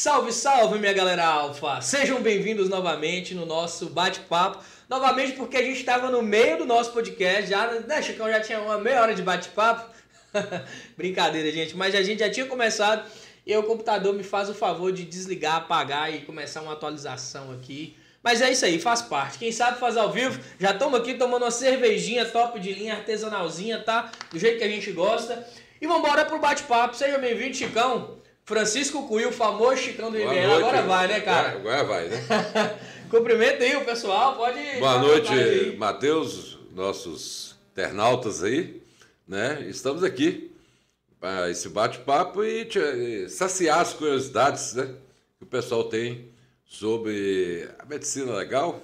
Salve, salve, minha galera alfa! Sejam bem-vindos novamente no nosso bate-papo. Novamente porque a gente estava no meio do nosso podcast, já, né, Chicão? Já tinha uma meia hora de bate-papo. Brincadeira, gente, mas a gente já tinha começado e o computador me faz o favor de desligar, apagar e começar uma atualização aqui. Mas é isso aí, faz parte. Quem sabe faz ao vivo. Já estamos aqui tomando uma cervejinha top de linha, artesanalzinha, tá? Do jeito que a gente gosta. E vamos embora pro bate-papo. Seja bem-vindo, Chicão. Francisco Cuil, famoso Chicão do IBL. Agora vai, né, cara? Agora vai, né? Cumprimento aí o pessoal, pode. Boa noite, Matheus, nossos internautas aí, né? Estamos aqui para esse bate-papo e te, saciar as curiosidades, né? Que o pessoal tem sobre a medicina legal,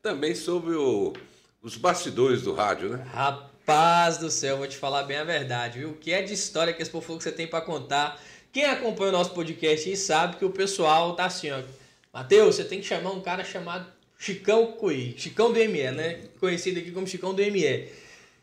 também sobre o, os bastidores do rádio, né? Rapaz do céu, vou te falar bem a verdade, viu? O que é de história que esse povo que você tem para contar? Quem acompanha o nosso podcast aí sabe que o pessoal tá assim, ó. Matheus, você tem que chamar um cara chamado Chicão Cui, Chicão do ME, né? Conhecido aqui como Chicão do ME.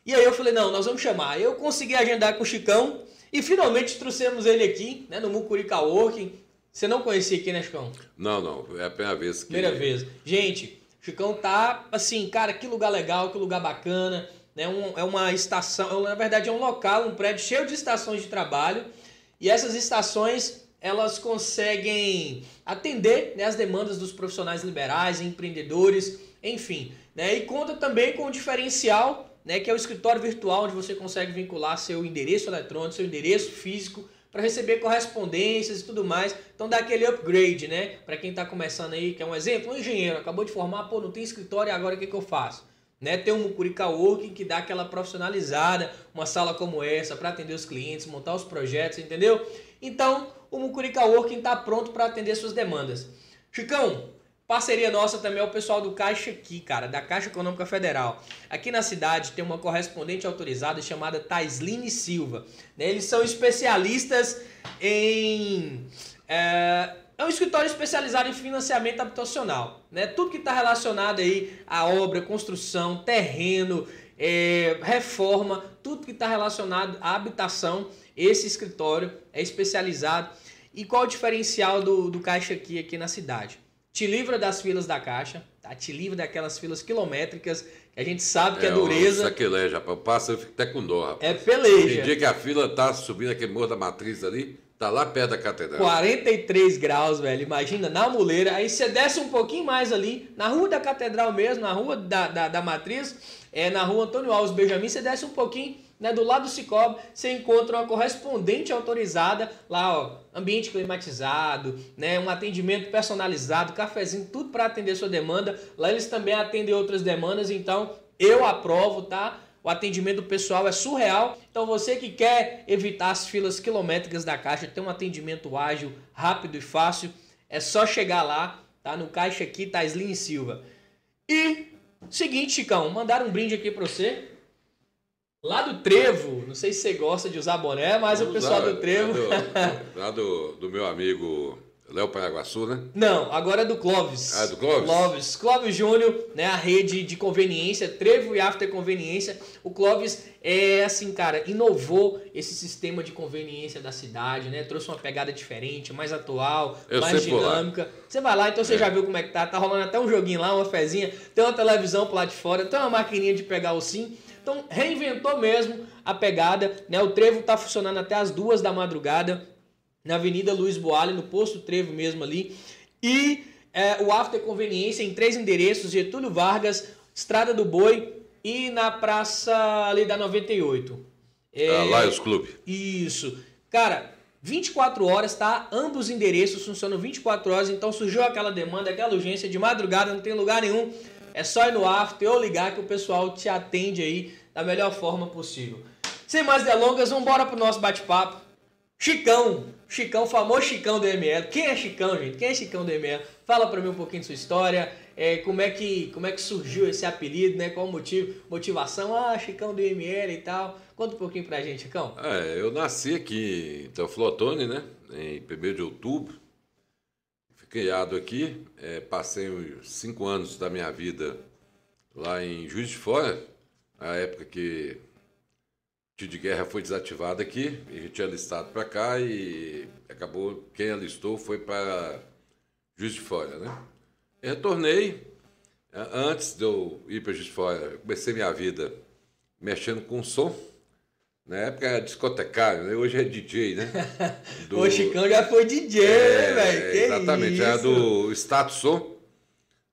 E aí eu falei, não, nós vamos chamar. Eu consegui agendar com o Chicão e finalmente trouxemos ele aqui, né, no Mucurica Working. Você não conhecia aqui, né, Chicão? Não, não, é a primeira vez que... Primeira vez. Gente, Chicão tá, assim, cara, que lugar legal, que lugar bacana, né? Um, é uma estação, na verdade é um local, um prédio cheio de estações de trabalho e essas estações elas conseguem atender né, as demandas dos profissionais liberais, empreendedores, enfim. Né, e conta também com o diferencial, né, que é o escritório virtual, onde você consegue vincular seu endereço eletrônico, seu endereço físico, para receber correspondências e tudo mais. Então dá aquele upgrade, né? Para quem está começando aí, que é um exemplo, um engenheiro acabou de formar, pô, não tem escritório, agora o que, que eu faço? Né, ter um Mucurica Working que dá aquela profissionalizada, uma sala como essa para atender os clientes, montar os projetos, entendeu? Então, o Mucurica Working está pronto para atender suas demandas. Chicão, parceria nossa também é o pessoal do Caixa aqui, cara, da Caixa Econômica Federal. Aqui na cidade tem uma correspondente autorizada chamada Taisline Silva. Né? Eles são especialistas em... É, é um escritório especializado em financiamento habitacional. Né? Tudo que está relacionado aí à obra, construção, terreno, é, reforma, tudo que está relacionado à habitação, esse escritório é especializado. E qual o diferencial do, do Caixa aqui, aqui na cidade? Te livra das filas da Caixa, tá? te livra daquelas filas quilométricas que a gente sabe que é, é dureza. Sacrilégio, rapaz. Passa, eu fico até com dor, rapaz. É peleja. Tem dia que a fila tá subindo aquele morro da matriz ali, Tá lá perto da catedral. 43 graus, velho. Imagina, na muleira. Aí você desce um pouquinho mais ali, na rua da catedral mesmo, na rua da, da, da matriz, é, na rua Antônio Alves Benjamin, você desce um pouquinho, né, do lado do Cicobi, você encontra uma correspondente autorizada, lá, ó, ambiente climatizado, né, um atendimento personalizado, cafezinho, tudo para atender sua demanda. Lá eles também atendem outras demandas, então eu aprovo, tá? O atendimento do pessoal é surreal. Então você que quer evitar as filas quilométricas da Caixa, ter um atendimento ágil, rápido e fácil, é só chegar lá, tá? No Caixa aqui, tá Slim Silva. E seguinte, Chicão, mandaram um brinde aqui para você. Lá do Trevo, não sei se você gosta de usar boné, mas Vamos o pessoal usar, do Trevo. Lá do, lá do, do meu amigo Léo Paraguaçu, né? Não, agora é do Clóvis. Ah, é do Clóvis? Clóvis. Clóvis Júnior, né? A rede de conveniência, Trevo e After Conveniência. O Clóvis é assim, cara, inovou esse sistema de conveniência da cidade, né? Trouxe uma pegada diferente, mais atual, Eu mais dinâmica. Você vai lá, então você é. já viu como é que tá. Tá rolando até um joguinho lá, uma fezinha. Tem uma televisão pro lado de fora, tem uma maquininha de pegar o sim. Então reinventou mesmo a pegada, né? O Trevo tá funcionando até as duas da madrugada na Avenida Luiz Boale, no posto Trevo mesmo ali. E é, o After Conveniência em três endereços: Getúlio Vargas, Estrada do Boi e na Praça ali da 98. É, ah, Lions Club. Isso. Cara, 24 horas, tá? Ambos endereços funcionam 24 horas, então surgiu aquela demanda, aquela urgência de madrugada, não tem lugar nenhum. É só ir no after ou ligar que o pessoal te atende aí da melhor forma possível. Sem mais delongas, vamos embora pro nosso bate-papo. Chicão, Chicão, famoso Chicão do ML. Quem é Chicão, gente? Quem é Chicão do ML? Fala para mim um pouquinho de sua história, é, como, é que, como é que surgiu esse apelido, né? Qual o motivo, motivação? Ah, Chicão do ML e tal. Conta um pouquinho pra gente, Chicão. É, eu nasci aqui em Teoflotone, né? Em 1 de outubro. Fui criado aqui, é, passei cinco anos da minha vida lá em Juiz de Fora, a época que tiro de guerra foi desativado aqui, a gente tinha listado para cá e acabou, quem alistou foi para Juiz de Fora, né? Eu retornei, antes de eu ir para Juiz de Fora, comecei minha vida mexendo com som, na época era discotecário, né? hoje é DJ, né? Do... o Chicão já foi DJ, é, velho. Exatamente, era do Status Som,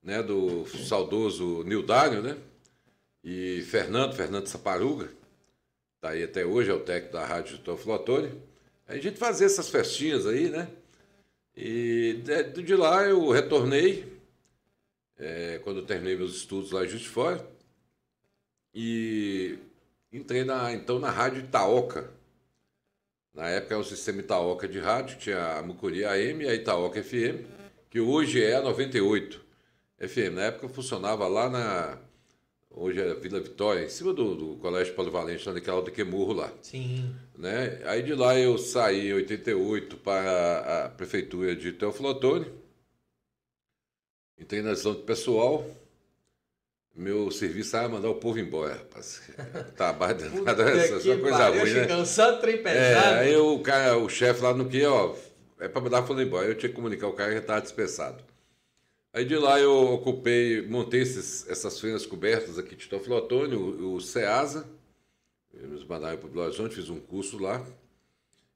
né? do saudoso Nildário, né? E Fernando, Fernando Saparuga, tá aí até hoje, é o técnico da Rádio Toflotone. Aí a gente fazia essas festinhas aí, né? E de, de lá eu retornei, é, quando eu terminei meus estudos lá em Fora, e entrei na, então na Rádio Itaoca. Na época era o sistema Itaoca de rádio, tinha a Mucuri AM e a Itaoca FM, que hoje é a 98 FM. Na época funcionava lá na. Hoje é Vila Vitória, em cima do, do Colégio Polivalente, lá naquela outra Quemurro lá. Sim. Né? Aí de lá eu saí em 88 para a prefeitura de Teoflotone. Entrei na visão do pessoal meu serviço era mandar o povo embora, rapaz. Trabalho danado, essa, essa coisa ruim, né? Cansado, trem pesado. É, aí o cara, o chefe lá no que, ó, é para mandar falando embora. Eu tinha que comunicar o cara que estava dispensado. Aí de lá eu ocupei, montei esses, essas feiras cobertas aqui de Toflotone, o, o CEASA. Eles mandaram para o Belo Horizonte, fiz um curso lá.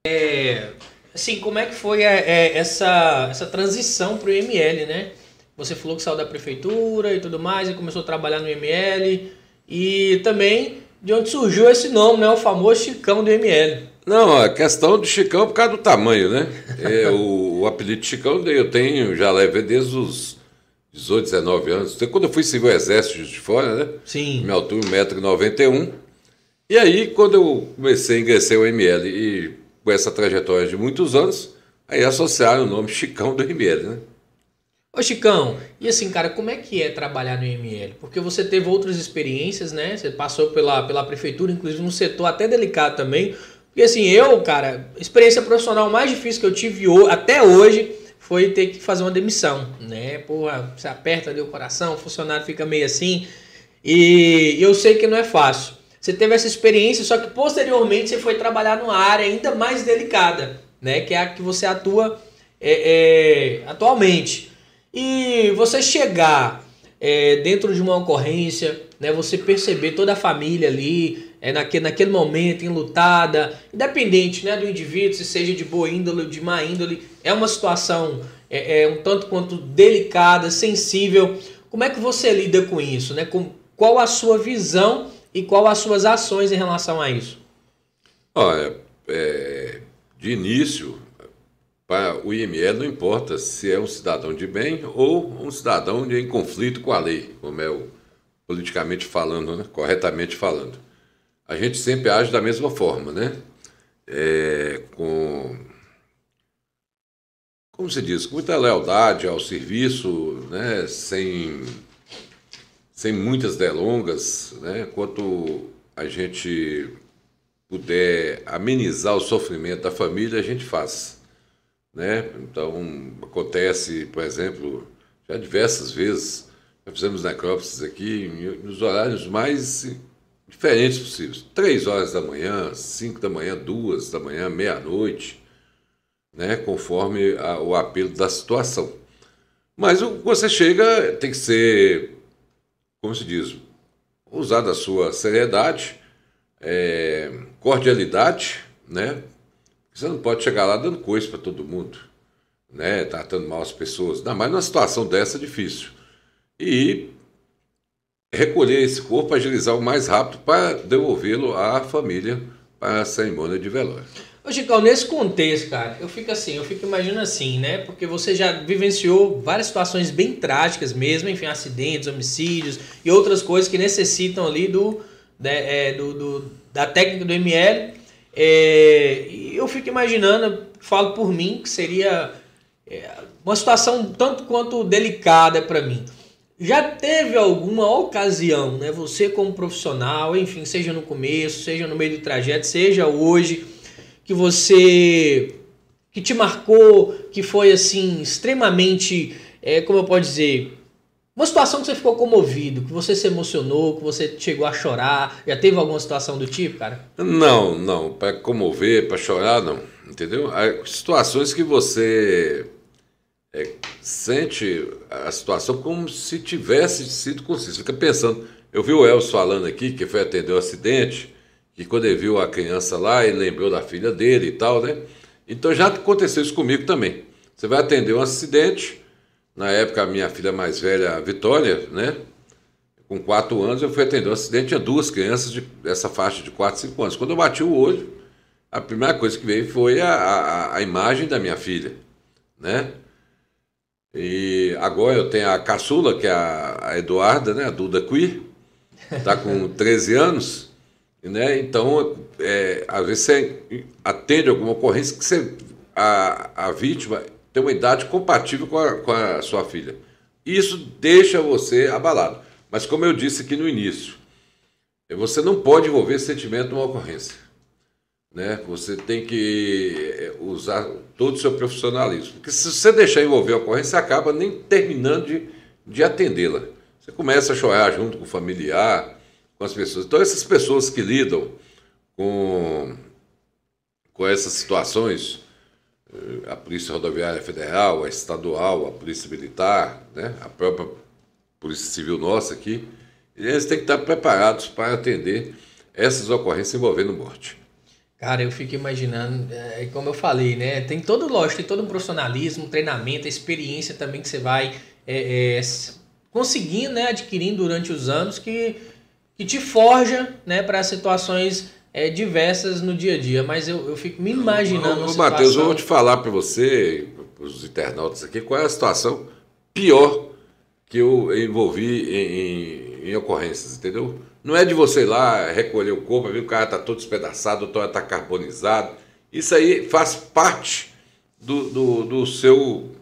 É, assim, como é que foi a, é, essa, essa transição para o IML, né? Você falou que saiu da prefeitura e tudo mais, e começou a trabalhar no ML. E também de onde surgiu esse nome, né? O famoso Chicão do ML. Não, a questão do Chicão é por causa do tamanho, né? É, o, o, apelido de Chicão eu tenho, já levei desde os 18, 19 anos. Então, quando eu fui servir o exército de fora, né? Sim. Minha altura 1,91m. E aí, quando eu comecei a ingressar o ML e com essa trajetória de muitos anos, aí associaram o nome Chicão do ML, né? Ô Chicão, e assim, cara, como é que é trabalhar no IML? Porque você teve outras experiências, né? Você passou pela, pela prefeitura, inclusive num setor até delicado também. Porque assim, eu, cara, experiência profissional mais difícil que eu tive até hoje foi ter que fazer uma demissão, né? Porra, você aperta ali o coração, o funcionário fica meio assim. E eu sei que não é fácil. Você teve essa experiência, só que posteriormente você foi trabalhar numa área ainda mais delicada, né? Que é a que você atua é, é, atualmente. E você chegar é, dentro de uma ocorrência, né, você perceber toda a família ali, é, naquele, naquele momento, enlutada, independente né, do indivíduo, se seja de boa índole ou de má índole, é uma situação é, é, um tanto quanto delicada, sensível. Como é que você lida com isso? Né? Com, qual a sua visão e qual as suas ações em relação a isso? Olha, é, de início, para o IML não importa se é um cidadão de bem ou um cidadão em conflito com a lei, como é o politicamente falando, né? corretamente falando. A gente sempre age da mesma forma, né? É, com como se diz, com muita lealdade ao serviço, né? sem, sem muitas delongas, né? quanto a gente puder amenizar o sofrimento da família, a gente faz. Né? Então, acontece, por exemplo, já diversas vezes, já fizemos necrópsias aqui nos horários mais diferentes possíveis. Três horas da manhã, cinco da manhã, duas da manhã, meia-noite, né? conforme a, o apelo da situação. Mas o, você chega, tem que ser, como se diz, usar da sua seriedade, é, cordialidade, né? Você não pode chegar lá dando coisa para todo mundo, né? tratando mal as pessoas. Não, mas numa situação dessa difícil. E recolher esse corpo, agilizar o mais rápido para devolvê-lo à família para a cerimônia de velório. Ô Chicão, nesse contexto, cara, eu fico assim, eu fico imaginando assim, né? Porque você já vivenciou várias situações bem trágicas mesmo, enfim, acidentes, homicídios e outras coisas que necessitam ali do, né, é, do, do da técnica do ML é, eu fico imaginando, falo por mim, que seria é, uma situação tanto quanto delicada para mim. Já teve alguma ocasião, né? Você como profissional, enfim, seja no começo, seja no meio do trajeto, seja hoje, que você que te marcou, que foi assim extremamente, é, como eu posso dizer, Uma situação que você ficou comovido, que você se emocionou, que você chegou a chorar. Já teve alguma situação do tipo, cara? Não, não. Para comover, para chorar, não. Entendeu? Há situações que você é, sente a situação como se tivesse sido Você fica pensando. Eu vi o Elcio falando aqui que foi atender o um acidente, que quando ele viu a criança lá, ele lembrou da filha dele e tal, né? Então já aconteceu isso comigo também. Você vai atender um acidente na época, a minha filha mais velha, a Vitória, né? Com quatro anos, eu fui atender um acidente, tinha duas crianças de, dessa faixa de quatro, cinco anos. Quando eu bati o olho, a primeira coisa que veio foi a, a, a imagem da minha filha, né? E agora eu tenho a caçula, que é a, Eduarda, né? A Duda Queer, está com 13 anos, né? Então, é, às vezes você atende alguma ocorrência que você, a, a vítima tem uma idade compatível com a, com a sua filha. Isso deixa você abalado. Mas como eu disse aqui no início, você não pode envolver sentimento numa ocorrência. Né? Você tem que eh, usar todo o seu profissionalismo. Porque se você deixar envolver a ocorrência, você acaba nem terminando de, de atendê-la. Você começa a chorar junto com o familiar, com as pessoas. Então, essas pessoas que lidam com, com essas situações eh, a Polícia Rodoviária Federal, a Estadual, a Polícia Militar, né, a própria Polícia Civil nossa aqui, eles têm que estar preparados para atender essas ocorrências envolvendo morte. Cara, eu fico imaginando, é, como eu falei, né? Tem todo, lógico, tem todo um profissionalismo, treinamento, experiência também que você vai é, é, conseguindo, né, adquirindo durante os anos que, que te forja, né, para situações é, diversas no dia a dia, mas eu, eu fico me imaginando. Ô, Matheus, eu vou te falar para você, para os internautas aqui, qual é a situação pior que eu envolvi em, em, em ocorrências, entendeu? Não é de você ir lá recolher o corpo, ver o cara está todo despedaçado, o toalha está carbonizado. Isso aí faz parte do, do, do seu,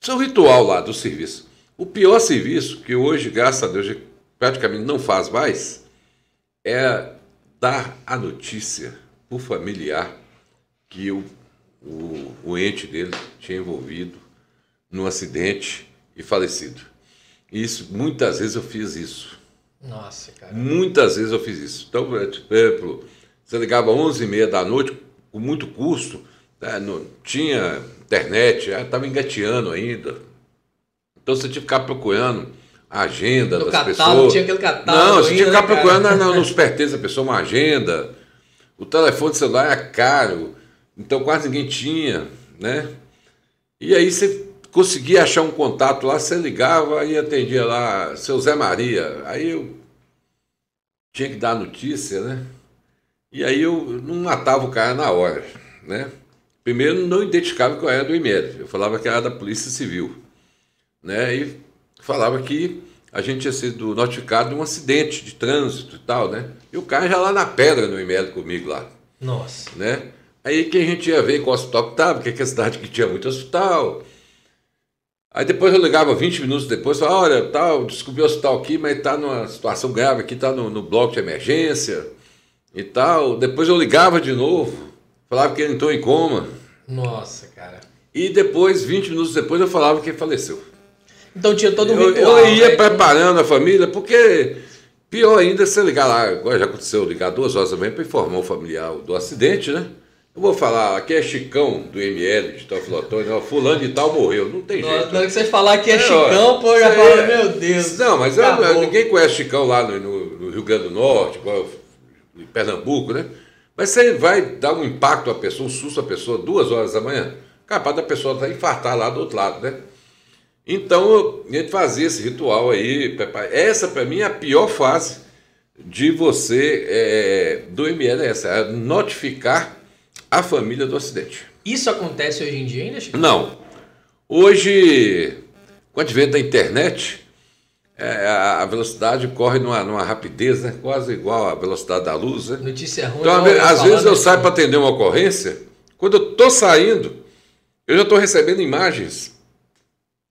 seu ritual lá, do serviço. O pior serviço, que hoje, graças a Deus, praticamente não faz mais, é dar a notícia para o familiar que o, o, o ente dele tinha envolvido num acidente e falecido. Isso, muitas vezes eu fiz isso. Nossa, cara. Muitas vezes eu fiz isso. Então, por exemplo, você ligava às 11h30 da noite, com muito custo, né, não tinha internet, estava engateando ainda. Então você tinha que ficar procurando a agenda no das catálogo, pessoas. Tinha aquele catálogo. Não, você tinha que ficar né, procurando na, nos pertences da pessoa uma agenda. O telefone celular é caro, então quase ninguém tinha, né? E aí você conseguia achar um contato lá, você ligava e atendia lá, seu Zé Maria. Aí eu tinha que dar notícia, né? E aí eu não matava o cara na hora, né? Primeiro não identificava qual era do IMED, eu falava que era da Polícia Civil, né? E falava que a gente tinha sido notificado de um acidente de trânsito e tal, né? E o cara já lá na pedra no e-mail comigo lá. Nossa. Né? Aí que a gente ia ver qual hospital que estava, porque é a cidade que tinha muito hospital. Aí depois eu ligava 20 minutos depois, falava, olha, tal, descobri o hospital aqui, mas está numa situação grave aqui, está no, no bloco de emergência e tal. Depois eu ligava de novo, falava que ele entrou em coma. Nossa, cara. E depois, 20 minutos depois, eu falava que ele faleceu. Então tinha todo um eu, ritual. Eu ia né? preparando a família, porque pior ainda se ligar lá, agora já aconteceu, ligar duas horas também para informar o familiar do acidente, né? Eu vou falar, aqui é Chicão do ML de Teofilotônio, fulano de tal morreu. Não tem jeito. Na hora que você falar que é, é Chicão, pô, já fala, é... meu Deus. Não, mas eu, ninguém conhece Chicão lá no, no, Rio Grande do Norte, em Pernambuco, né? Mas você vai dar um impacto à pessoa, um susto à pessoa, duas horas da manhã, capaz da pessoa tá infartar lá do outro lado, né? Então, a gente fazia esse ritual aí. Essa, para mim, é a pior fase de você, é, do MLS, é notificar a família do acidente. Isso acontece hoje em dia ainda, Chico? Não. Hoje, com o advento da internet, é, a velocidade corre numa, numa, rapidez né? quase igual à velocidade da luz. Né? Notícia ruim. Então, às vezes eu saio para atender uma ocorrência, quando eu estou saindo, eu já estou recebendo imagens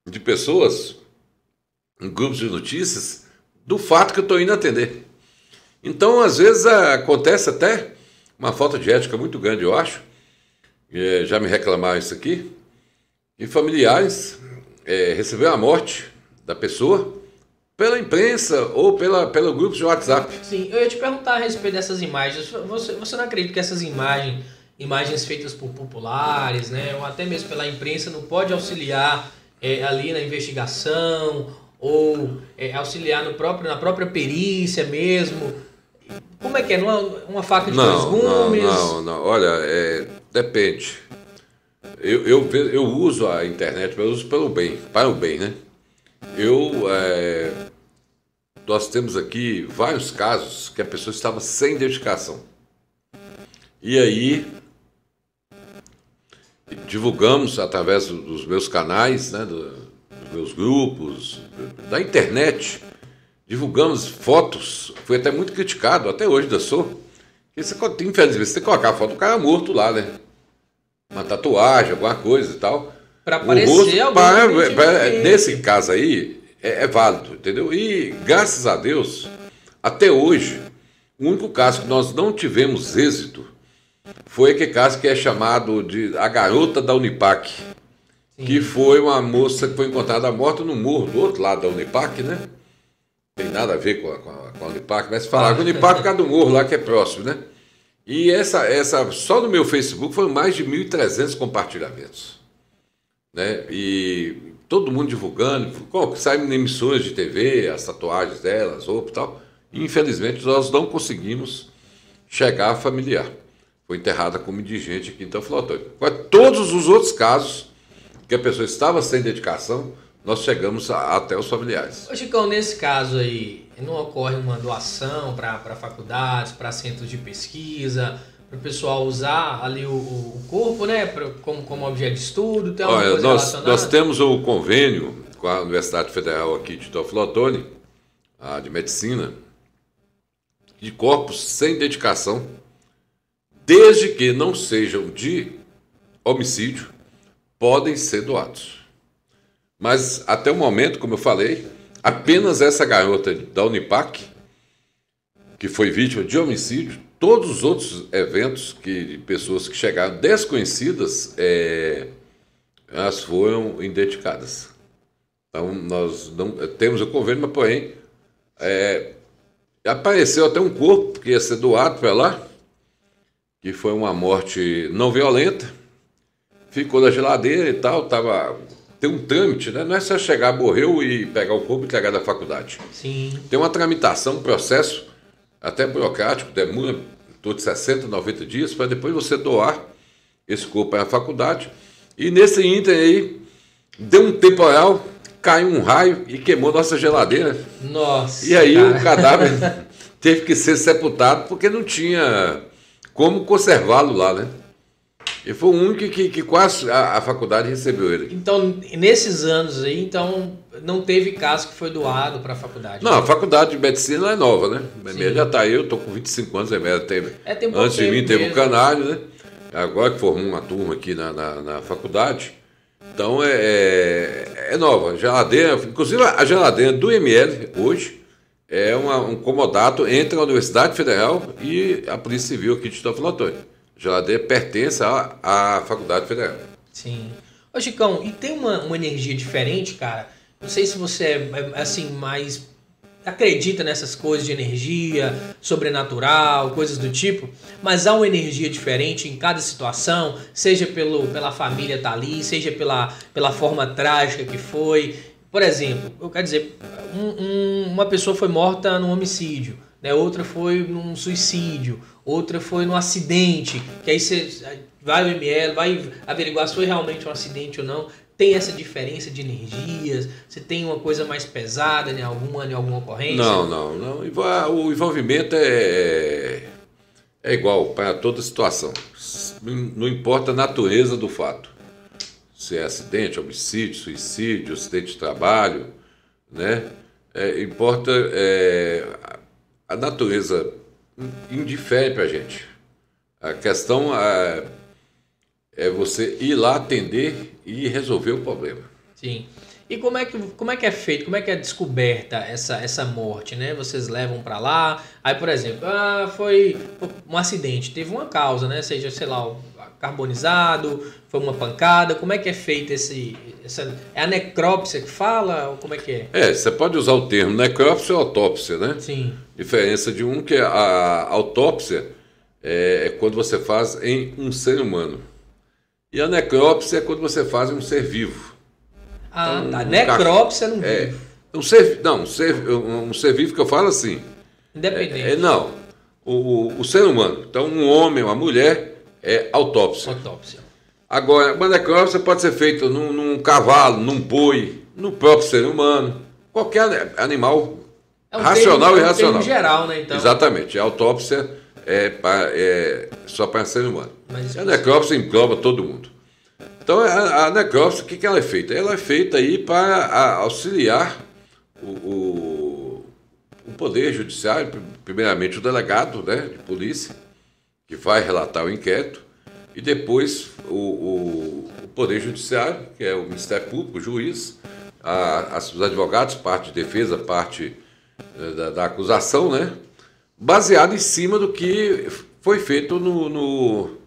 de pessoas, em grupos de notícias, do fato que eu estou indo atender. Então, às vezes, acontece até uma falta de ética muito grande, eu acho. É, já me reclamaram isso aqui. E familiares é, receberam a morte da pessoa pela imprensa ou pela, pelo grupo de WhatsApp. Sim, eu ia te perguntar a respeito dessas imagens. Você, você não acredita que essas imagens, imagens feitas por populares, né, ou até mesmo pela imprensa, não pode auxiliar é, ali na investigação ou é, auxiliar no próprio, na própria perícia mesmo? Como é que é? Uma, uma faca de não, dois gumes? Não, não, não. Olha, é, depende. Eu, eu, eu uso a internet, mas eu uso pelo bem, para o bem, né? Eu, é, nós temos aqui vários casos que a pessoa estava sem dedicação. E aí, divulgamos através dos meus canais, né, dos meus grupos, da internet, divulgamos fotos, foi até muito criticado, até hoje ainda sou. Você, infelizmente, você tem que colocar a foto do cara morto lá, né? uma tatuagem, alguma coisa e tal. Para aparecer algum pra, pra, Nesse caso aí, é, é, válido, entendeu? E graças a Deus, até hoje, o único caso que nós não tivemos êxito foi aquele caso que é chamado de a garota da Unipac. Sim. Que foi uma moça que foi encontrada morta no morro do outro lado da Unipac, né? Tem nada a ver com a, com a, com a Unipac, mas falar com a Unipac por causa do morro lá que é próximo, né? E essa, essa só no meu Facebook foram mais de 1.300 compartilhamentos. Né? E todo mundo divulgando, saímos em emissões de TV, as tatuagens delas, roupa e tal. E, infelizmente, nós não conseguimos chegar a familiar. Foi enterrada como indigente aqui em Teoflotônio. Todos os outros casos que a pessoa estava sem dedicação, nós chegamos a, até os familiares. Ô Chicão, nesse caso aí, não ocorre uma doação para faculdades, para centros de pesquisa, para o pessoal usar ali o, o corpo, né, pra, como, como objeto de estudo? Tem Olha, nós, nós temos o convênio com a Universidade Federal aqui de Teoflotone, a de medicina, de corpos sem dedicação, desde que não sejam de homicídio, podem ser doados. Mas até o momento, como eu falei, apenas essa garota da Unipac, que foi vítima de homicídio, todos os outros eventos que pessoas que chegaram desconhecidas, é, elas foram identificadas. Então nós não temos o convênio, mas porém é, apareceu até um corpo que ia ser doado para lá, que foi uma morte não violenta, ficou na geladeira e tal, estava tem um trâmite, né? Não é só chegar, morreu e pegar o corpo e entregar da faculdade. Sim. Tem uma tramitação, um processo até burocrático, demora todo de 60, 90 dias, para depois você doar esse corpo à faculdade. E nesse ínter aí, deu um temporal, caiu um raio e queimou nossa geladeira. Nossa. E aí cara. o cadáver teve que ser sepultado porque não tinha como conservá-lo lá, né? E foi o único que, que quase a, a, faculdade recebeu ele. Então, nesses anos aí, então, não teve caso que foi doado para a faculdade? Não, a faculdade de medicina é nova, né? Sim. Já está aí, eu estou com 25 anos, é, teve, é, tem um antes de mim teve o um canário, né? Agora que formou uma turma aqui na, na, na faculdade. Então, é, é, é nova. Geladeira, inclusive a geladeira do ML, hoje, é uma, um comodato entre a Universidade Federal e a Polícia Civil aqui de Estofalatório. Geladeira pertence à, à Faculdade Federal. Sim. Ô Chicão, e tem uma, uma energia diferente, cara? Não sei se você é, é assim, mais acredita nessas coisas de energia, sobrenatural, coisas do tipo, mas há uma energia diferente em cada situação, seja pelo, pela família tá ali, seja pela, pela forma trágica que foi. Por exemplo, eu quero dizer, um, um, uma pessoa foi morta num homicídio, né? outra foi num suicídio, outra foi no acidente, que aí você vai o ML, vai averiguar se foi realmente um acidente ou não. Tem essa diferença de energias? Você tem uma coisa mais pesada em alguma, em alguma ocorrência? Não, não, não. O envolvimento é, é igual para toda situação. Não importa a natureza do fato. Se é acidente, homicídio, suicídio, acidente de trabalho, né? É, importa é, a natureza indifere para a gente. A questão é, é você ir lá atender e resolver o problema. Sim. E como é que, como é, que é feito, como é que é descoberta essa, essa morte, né? Vocês levam para lá, aí, por exemplo, ah, foi um acidente, teve uma causa, né? Seja, sei lá, carbonizado? Foi uma pancada? Como é que é feito esse. Essa, é a necrópsia que fala? Ou como é que é? É, você pode usar o termo necrópsia ou autópsia, né? Sim. Diferença de um que é a autópsia é, é quando você faz em um ser humano. E a necrópsia é quando você faz em um ser vivo. Ah, então, tá. Necrópsia não é, vivo. Um ser, não, um ser, um ser vivo que eu falo assim. Independente. É, é, não. O, o ser humano. Então, um homem, uma mulher, é autópsia. Autópsia. Agora, a necrópsia pode ser feita num, num, cavalo, num boi, no próprio ser humano, qualquer animal é um racional termo, e irracional. É um geral, né? Então. Exatamente. A autópsia é, pra, é só para ser humano. Mas, a necrópsia engloba todo mundo. Então, a, a necrópsia, o que, que ela é feita? Ela é feita aí para auxiliar o, o, o, Poder Judiciário, primeiramente o delegado né, de polícia, que vai relatar o inquérito, e depois o, o, o Poder Judiciário, que é o Ministério Público, o juiz, a, os advogados, parte de defesa, parte eh, da, da, acusação, né? baseado em cima do que foi feito no, no,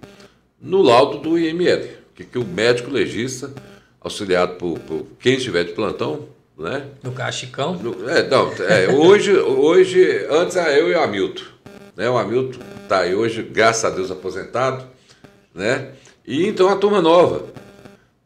no laudo do IML, que, que o médico legista, auxiliado por, por quem estiver de plantão, né? No Cachicão? No, é, não, é, hoje, hoje, antes era eu e o Hamilton. Né? O Hamilton está aí hoje, graças a Deus, aposentado. Né? E então a turma nova.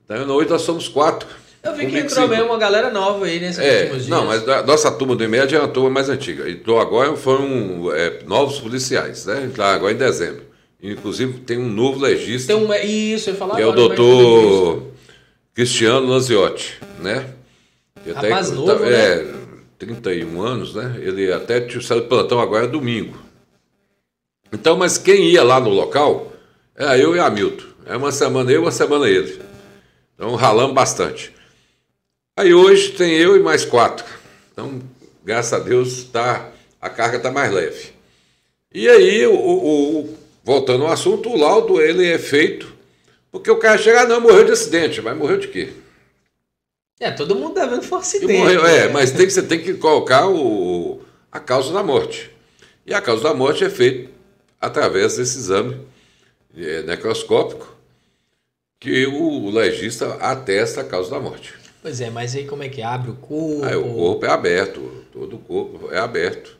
Então, hoje nós somos quatro. Eu vi que entrou mesmo uma galera nova aí nesses é, últimos dias. Não, mas a nossa turma do IMED é uma turma mais antiga. Então agora foram é, novos policiais, né? Então, agora em dezembro. Inclusive tem um novo legista. Tem um, isso, eu que é o doutor Cristiano Lanziotti, né? Que Rapaz até, novo, tá, né? É, 31 anos, né? Ele até tinha saído do plantão agora é domingo. Então, mas quem ia lá no local era eu e Hamilton. É uma semana eu, uma semana ele. Então ralamos bastante. Aí hoje tem eu e mais quatro. Então, graças a Deus, tá, a carga está mais leve. E aí, o, o, voltando ao assunto, o laudo ele é feito porque o cara chega, ah, não, morreu de acidente. Mas morreu de quê? É, todo mundo tá vendo foi um acidente. Morreu, é, né? mas tem que, você tem que colocar o, a causa da morte. E a causa da morte é feita através desse exame é, necroscópico que o legista atesta a causa da morte. Pois é, mas aí como é que abre o corpo? Aí o corpo é aberto, todo o corpo é aberto.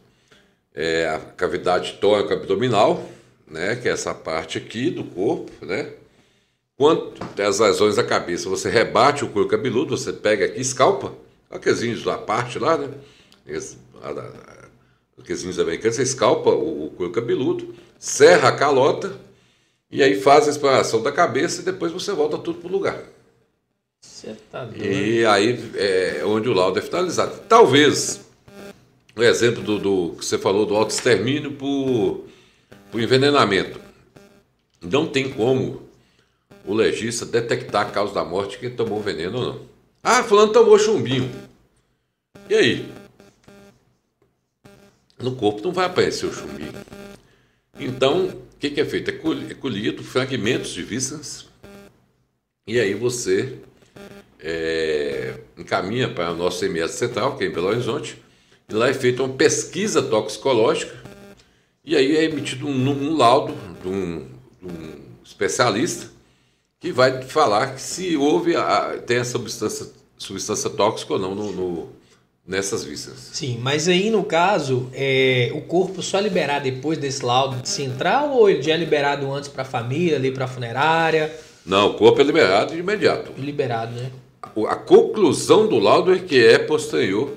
É a cavidade tóraco abdominal, né, que é essa parte aqui do corpo, né? Quando as lesões da cabeça, você rebate o couro cabeludo, você pega aqui, escalpa, aqueles da parte lá, né? Aqueles americanos, você escalpa o, o couro cabeludo, serra a calota e aí faz a exploração da cabeça e depois você volta tudo para o lugar. Você tá doido. E aí é onde o laudo é finalizado. Talvez o exemplo do, do que você falou do auto-extermínio por, por envenenamento. Não tem como o legista detectar a causa da morte quem tomou veneno ou não. Ah, fulano tomou chumbinho. E aí? No corpo não vai aparecer o chumbinho. Então, o que, que, é feito? É, é colhido fragmentos de vísceras e aí você é, encaminha para o nosso MS Central, que é em Belo Horizonte, e lá é feita uma pesquisa toxicológica e aí é emitido um, um laudo de um, de um, especialista que vai falar se houve a, tem a substância, substância tóxica ou não no, no nessas vísceras. Sim, mas aí no caso, é, o corpo só liberar depois desse laudo central ou ele já é liberado antes para a família, ali para a funerária? Não, o corpo é liberado de imediato. Liberado, né? A conclusão do laudo é que é posterior,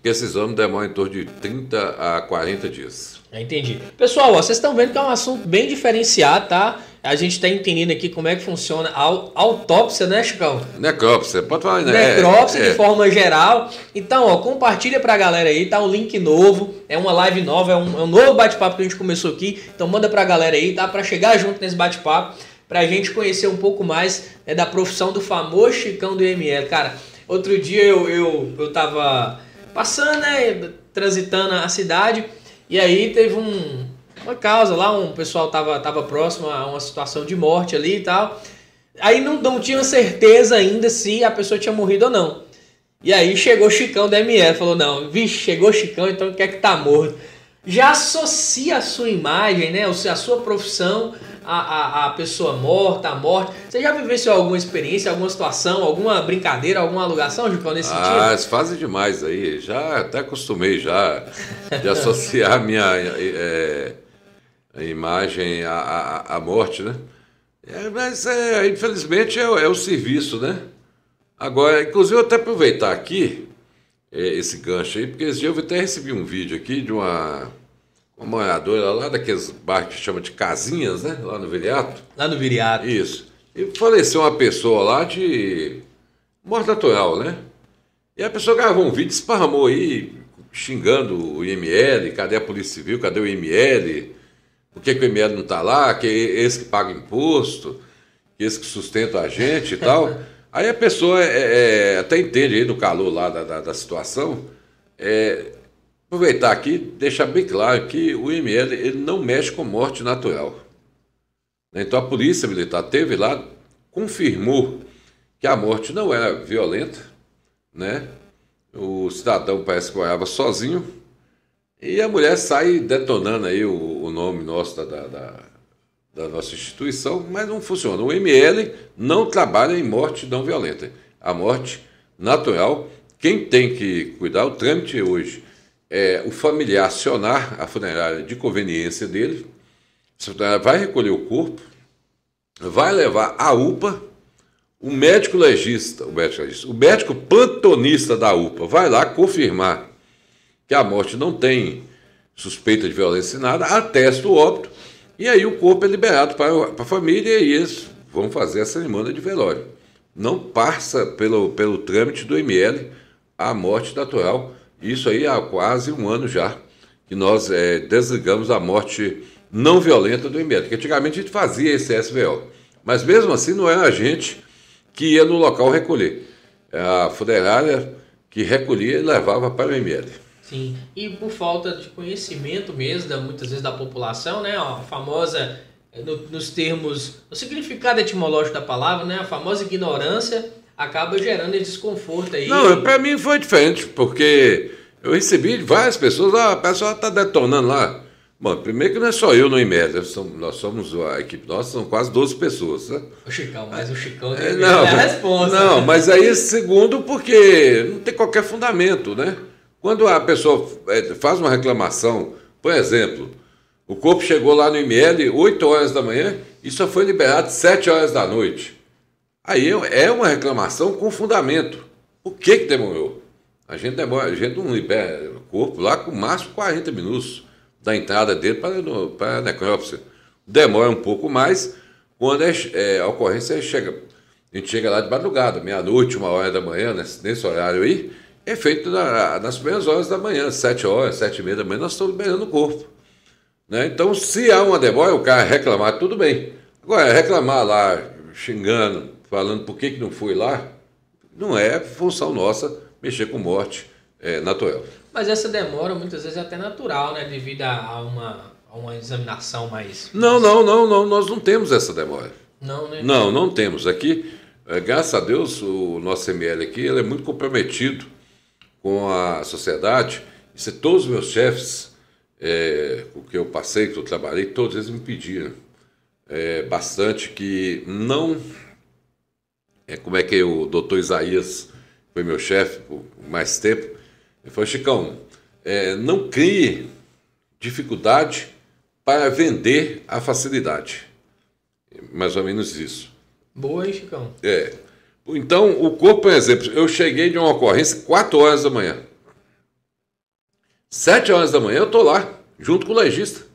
que esse exame demora em torno de 30 a 40 dias. Entendi. Pessoal, ó, vocês estão vendo que é um assunto bem diferenciado, tá? A gente está entendendo aqui como é que funciona a autópsia, né, Chicão? Necrópsia, pode falar, né? Necrópsia é, de é. forma geral. Então, ó, compartilha pra galera aí, tá um link novo, é uma live nova, é um, é um novo bate-papo que a gente começou aqui. Então manda pra galera aí, tá? Pra chegar junto nesse bate-papo, pra gente conhecer um pouco mais né, da profissão do famoso Chicão do ML. Cara, outro dia eu, eu, eu tava passando, né, transitando a cidade, e aí teve um, uma causa lá, um pessoal tava, tava próximo a uma situação de morte ali e tal. Aí não, não tinha certeza ainda se a pessoa tinha morrido ou não. E aí chegou o Chicão da ML, falou, não, vixe, chegou o Chicão, então quer que tá morto. já associa a sua imagem, né? A sua profissão a, a, a pessoa morta, a morte. Você já vivenciou alguma experiência, alguma situação, alguma brincadeira, alguma alugação, Jucão, nesse sentido? Ah, fazem demais aí. Já até acostumei já de associar a minha é, a imagem à, à, à, morte, né? É, mas, é, infelizmente, é, é, o serviço, né? Agora, inclusive, eu até aproveitar aqui é, esse gancho aí, porque esse dia eu até recebi um vídeo aqui de uma uma moradora lá daqueles bairros que chama de casinhas, né? Lá no Viriato. Lá no Viriato. Isso. E faleceu uma pessoa lá de morte natural, né? E a pessoa gravou um vídeo, esparramou aí, xingando o IML, cadê a Polícia Civil, cadê o IML? Por que, que o IML não está lá? Que é esse que paga imposto, que é esse que sustenta a gente e tal. aí a pessoa é, é, até entende aí do calor lá da, da, da situação. É, Aproveitar aqui, deixar bem claro que o IML ele não mexe com morte natural. Então a polícia militar teve lá, confirmou que a morte não era violenta, né? O cidadão parece que morava sozinho e a mulher sai detonando aí o, o nome nosso da, da, da, nossa instituição, mas não funciona. O ML não trabalha em morte não violenta. A morte natural, quem tem que cuidar, o trâmite hoje é, o familiar acionar a funerária de conveniência dele, a funerária vai recolher o corpo, vai levar a UPA, o médico legista, o médico legista, o médico plantonista da UPA vai lá confirmar que a morte não tem suspeita de violência nada, atesta o óbito, e aí o corpo é liberado para, a família e eles vão fazer a cerimônia de velório. Não passa pelo, pelo trâmite do ML a morte natural isso aí há quase um ano já que nós é, desligamos a morte não violenta do IMED, que antigamente a gente fazia esse SVO. Mas mesmo assim não era a gente que ia no local recolher. A funerária que recolhia e levava para o IMED. Sim, e por falta de conhecimento mesmo, da, muitas vezes, da população, né? A famosa, no, nos termos, no significado etimológico da palavra, né? A famosa ignorância acaba gerando esse desconforto aí. Não, para mim foi diferente, porque eu recebi várias pessoas, ah, a pessoa está detonando lá. Bom, primeiro que não é só eu no IMED, nós somos, a equipe nossa são quase 12 pessoas. Né? O Chicão, mas o Chicão é, não, é a resposta. Não, mas aí segundo porque não tem qualquer fundamento, né? Quando a pessoa é, faz uma reclamação, por exemplo, o corpo chegou lá no IML 8 horas da manhã e só foi liberado 7 horas da noite. Aí é uma reclamação com fundamento. O que que demorou? A gente demora, a gente não libera o corpo lá com máximo 40 minutos da entrada dele para, para a necrópsia. Demora um pouco mais quando é, é, a ocorrência chega. A gente chega lá de madrugada, meia-noite, uma hora da manhã, nesse, nesse horário aí, é feito na, nas primeiras horas da manhã, sete horas, sete e meia da manhã, nós estamos liberando o corpo. Né? Então, se há uma demora, o cara reclamar, tudo bem. Agora, reclamar lá, xingando, falando por que, que não foi lá, não é função nossa mexer com morte é, natural. Mas essa demora muitas vezes é até natural, né? Devido a uma, a uma examinação mais. Não, não, não, não, nós não temos essa demora. Não, né? Não, não temos. Aqui, é, graças a Deus, o nosso ML aqui ele é muito comprometido com a sociedade. Isso é todos os meus chefes, é, o que eu passei, que eu trabalhei, todos eles me pediram é, bastante que não é, como é que o doutor Isaías foi meu chefe por mais tempo, ele falou, Chicão, é, não crie dificuldade para vender a facilidade. Mais ou menos isso. Boa, hein, Chicão? É. Então, o corpo, por exemplo, eu cheguei de uma ocorrência 4 horas da manhã. 7 horas da manhã eu estou lá, junto com o legista.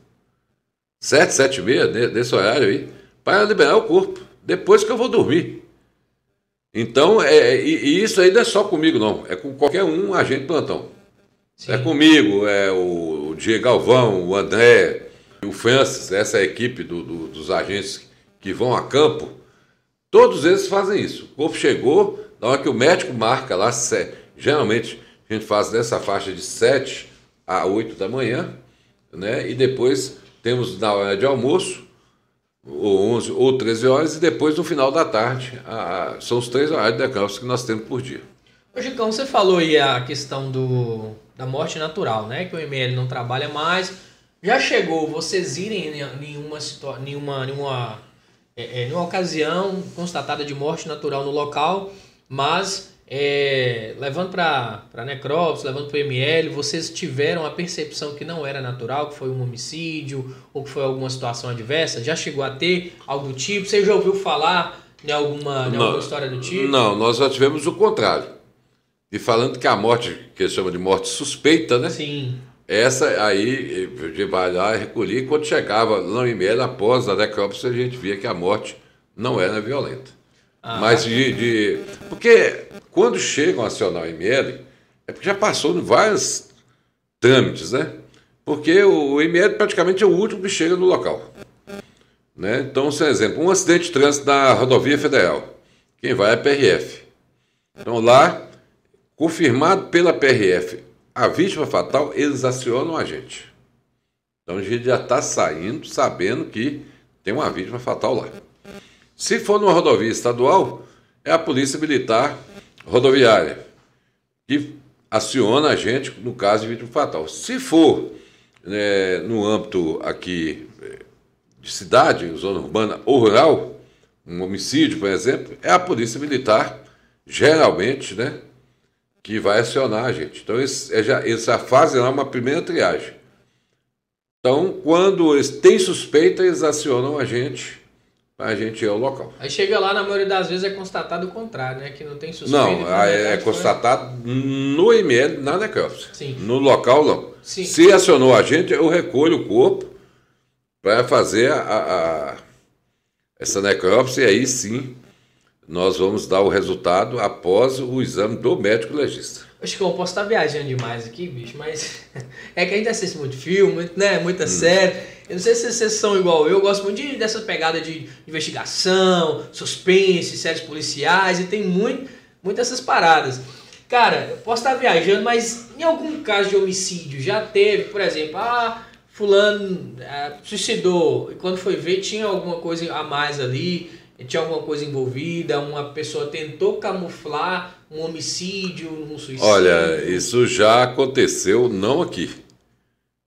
7, 7 e meia, nesse horário aí, para liberar o corpo. Depois que eu vou dormir. Então, é, é, e, e, isso aí não é só comigo, não. É com qualquer um agente plantão. Sim. É comigo, é o, Diego Galvão, o André, o Francis, essa é equipe do, do, dos agentes que vão a campo. Todos eles fazem isso. O corpo chegou, na hora que o médico marca lá, geralmente a gente faz dessa faixa de 7 a 8 da manhã, né? E depois temos na hora de almoço, ou 11 ou 13 horas, e depois no final da tarde. A, a, são os três horários de decalço que nós temos por dia. Ô, Chicão, você falou aí a questão do, da morte natural, né? Que o ML não trabalha mais. Já chegou vocês irem em nenhuma, situação, nenhuma, nenhuma, é, é, nenhuma ocasião constatada de morte natural no local, mas é, levando para necrópsia, levando para o ML, vocês tiveram a percepção que não era natural, que foi um homicídio ou que foi alguma situação adversa? Já chegou a ter algo do tipo? Você já ouviu falar de alguma, de alguma história do tipo? Não, nós já tivemos o contrário. E falando que a morte, que eles chamam de morte suspeita, né? Sim. Essa aí, gente vai lá recolher, e quando chegava no ML, após a necrópsia, a gente via que a morte não era violenta. Ah, Mas de, de, Porque quando chegam a acionar o ML, é porque já passou em vários trâmites, né? Porque o ML praticamente é o último que chega no local. Né? Então, por exemplo, um acidente de trânsito na rodovia federal. Quem vai é a PRF. Então lá confirmado pela PRF a vítima fatal, eles acionam a gente. Então a gente já está saindo sabendo que tem uma vítima fatal lá. Se for numa rodovia estadual, é a Polícia Militar Rodoviária que aciona a gente no caso de vítima fatal. Se for né, no âmbito aqui eh, de cidade, zona urbana ou rural, um homicídio, por exemplo, é a Polícia Militar, geralmente, né, que vai acionar a gente. Então, eles, é já, eles já fazem lá uma primeira triagem. Então, quando eles têm suspeita, eles acionam a gente a gente ir ao local. Aí chega lá, na maioria das vezes é constatado o contrário, né? Que não tem suspeita. Não, é, é constatado no IML, na necrópsia. Sim. No local, não. Sim. Se acionou a gente, eu recolho o corpo para fazer a, a, essa necrópsia e aí sim nós vamos dar o resultado após o exame do médico legista. Acho que eu posso estar viajando demais aqui, bicho, mas é que a gente assiste muito filme, muito, né, muita hum. série. Eu não sei se vocês são igual eu, eu gosto muito de, dessa pegada de investigação, suspense, séries policiais e tem muito, muito essas paradas. Cara, eu posso estar viajando, mas em algum caso de homicídio já teve, por exemplo, ah, fulano é, suicidou e quando foi ver tinha alguma coisa a mais ali, tinha alguma coisa envolvida, uma pessoa tentou camuflar um homicídio, um suicídio? Olha, isso já aconteceu, não aqui.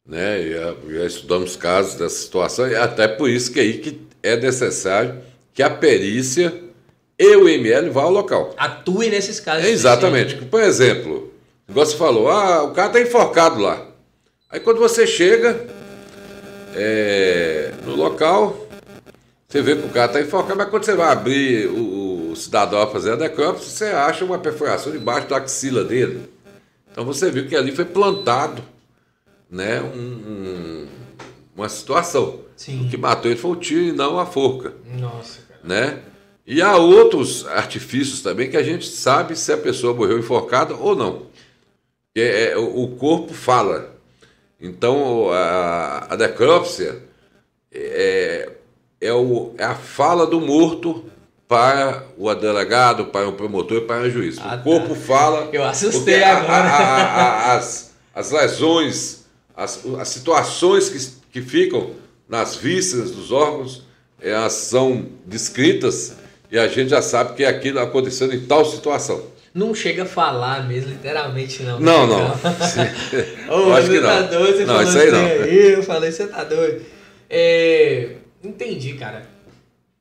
Né? Já, já estudamos casos dessa situação, e até por isso que é aí que é necessário que a perícia e o ML vá ao local. Atue nesses casos. É, exatamente. Por exemplo, igual você falou, ah, o cara está enforcado lá. Aí quando você chega é, no local, você vê que o cara está enforcado, mas quando você vai abrir o, o cidadão a fazer a necrópsia, você acha uma perfuração debaixo da axila dele. Então você viu que ali foi plantado né, um, um, uma situação. Sim. O que matou ele foi o tiro e não a forca. Nossa, cara. Né? E há outros artifícios também que a gente sabe se a pessoa morreu enforcada ou não. É, é, o corpo fala. Então a, a necrópsia é, é, o, é a fala do morto para o delegado, para o promotor e para o juiz. Ah, o corpo tá. fala. Eu assustei agora. A, a, a, as, as lesões, as, as situações que, que ficam nas vísceras dos órgãos, elas são descritas e a gente já sabe que aquilo acontecendo em tal situação. Não chega a falar mesmo, literalmente, não. Não, não. Ô, acho que não. Tá doido, você não, isso aí não. Aí, eu falei, você tá doido. É, Entendi, cara.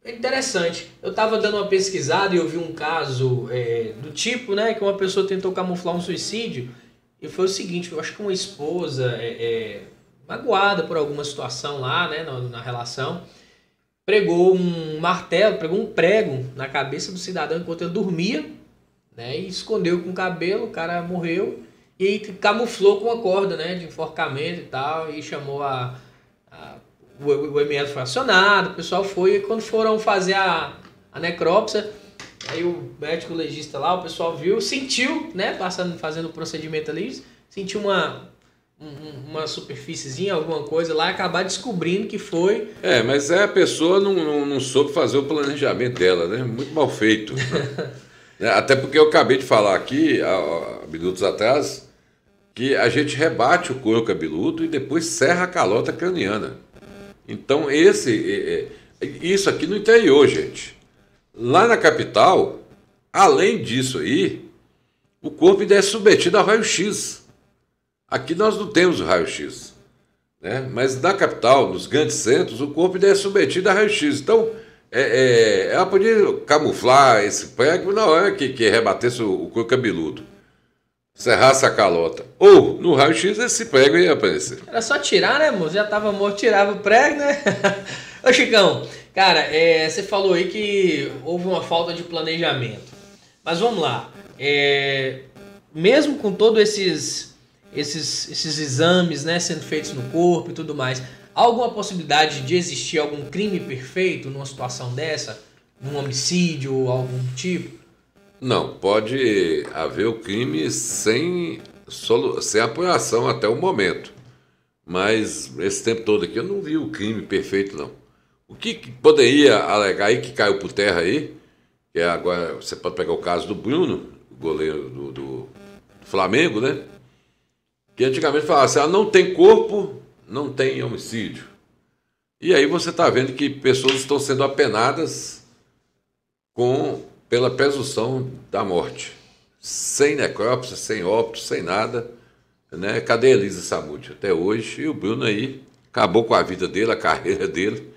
É interessante. Eu tava dando uma pesquisada e eu vi um caso é, do tipo, né, que uma pessoa tentou camuflar um suicídio e foi o seguinte, eu acho que uma esposa é, é, magoada por alguma situação lá, né, na, na, relação, pregou um martelo, pregou um prego na cabeça do cidadão enquanto ele dormia, né, e escondeu com o cabelo, o cara morreu e camuflou com uma corda, né, de enforcamento e tal, e chamou a o, o ML foi acionado, o pessoal foi, e quando foram fazer a, a necrópsia, aí o médico legista lá, o pessoal viu, sentiu, né, passando, fazendo o procedimento ali, sentiu uma, uma superfíciezinha, alguma coisa lá, acabar descobrindo que foi. É, mas é a pessoa não, não, não soube fazer o planejamento dela, né? Muito mal feito. Né? Até porque eu acabei de falar aqui, há, há minutos atrás, que a gente rebate o couro cabeludo e depois serra a calota craniana. Então, esse, é, é, isso aqui no interior, gente. Lá na capital, além disso aí, o corpo ainda é submetido ao raio-x. Aqui nós não temos o raio-x. Né? Mas na capital, nos grandes centros, o corpo ainda é submetido a raio-x. Então, é, é, ela podia camuflar esse prego na hora que, que rebatesse o, o couro cabeludo. Serrasse a calota. Ou, no raio-x, esse prego ia aparecer. Era só tirar, né, moço? Já tava morto, tirava o prego, né? Ô, Chicão, cara, é, você falou aí que houve uma falta de planejamento. Mas vamos lá. É, mesmo com todos esses, esses, esses exames né, sendo feitos no corpo e tudo mais, há alguma possibilidade de existir algum crime perfeito numa situação dessa? Um homicídio ou algum tipo? Não, pode haver o crime sem, sem apuração até o momento. Mas esse tempo todo aqui eu não vi o crime perfeito, não. O que poderia alegar aí que caiu por terra aí, que é agora você pode pegar o caso do Bruno, goleiro do, do Flamengo, né? Que antigamente falava assim, ah, não tem corpo, não tem homicídio. E aí você está vendo que pessoas estão sendo apenadas com pela presunção da morte. Sem necrópsia, sem óbito, sem nada. Né? Cadê Elisa Samúdio? Até hoje. E o Bruno aí acabou com a vida dele, a carreira dele,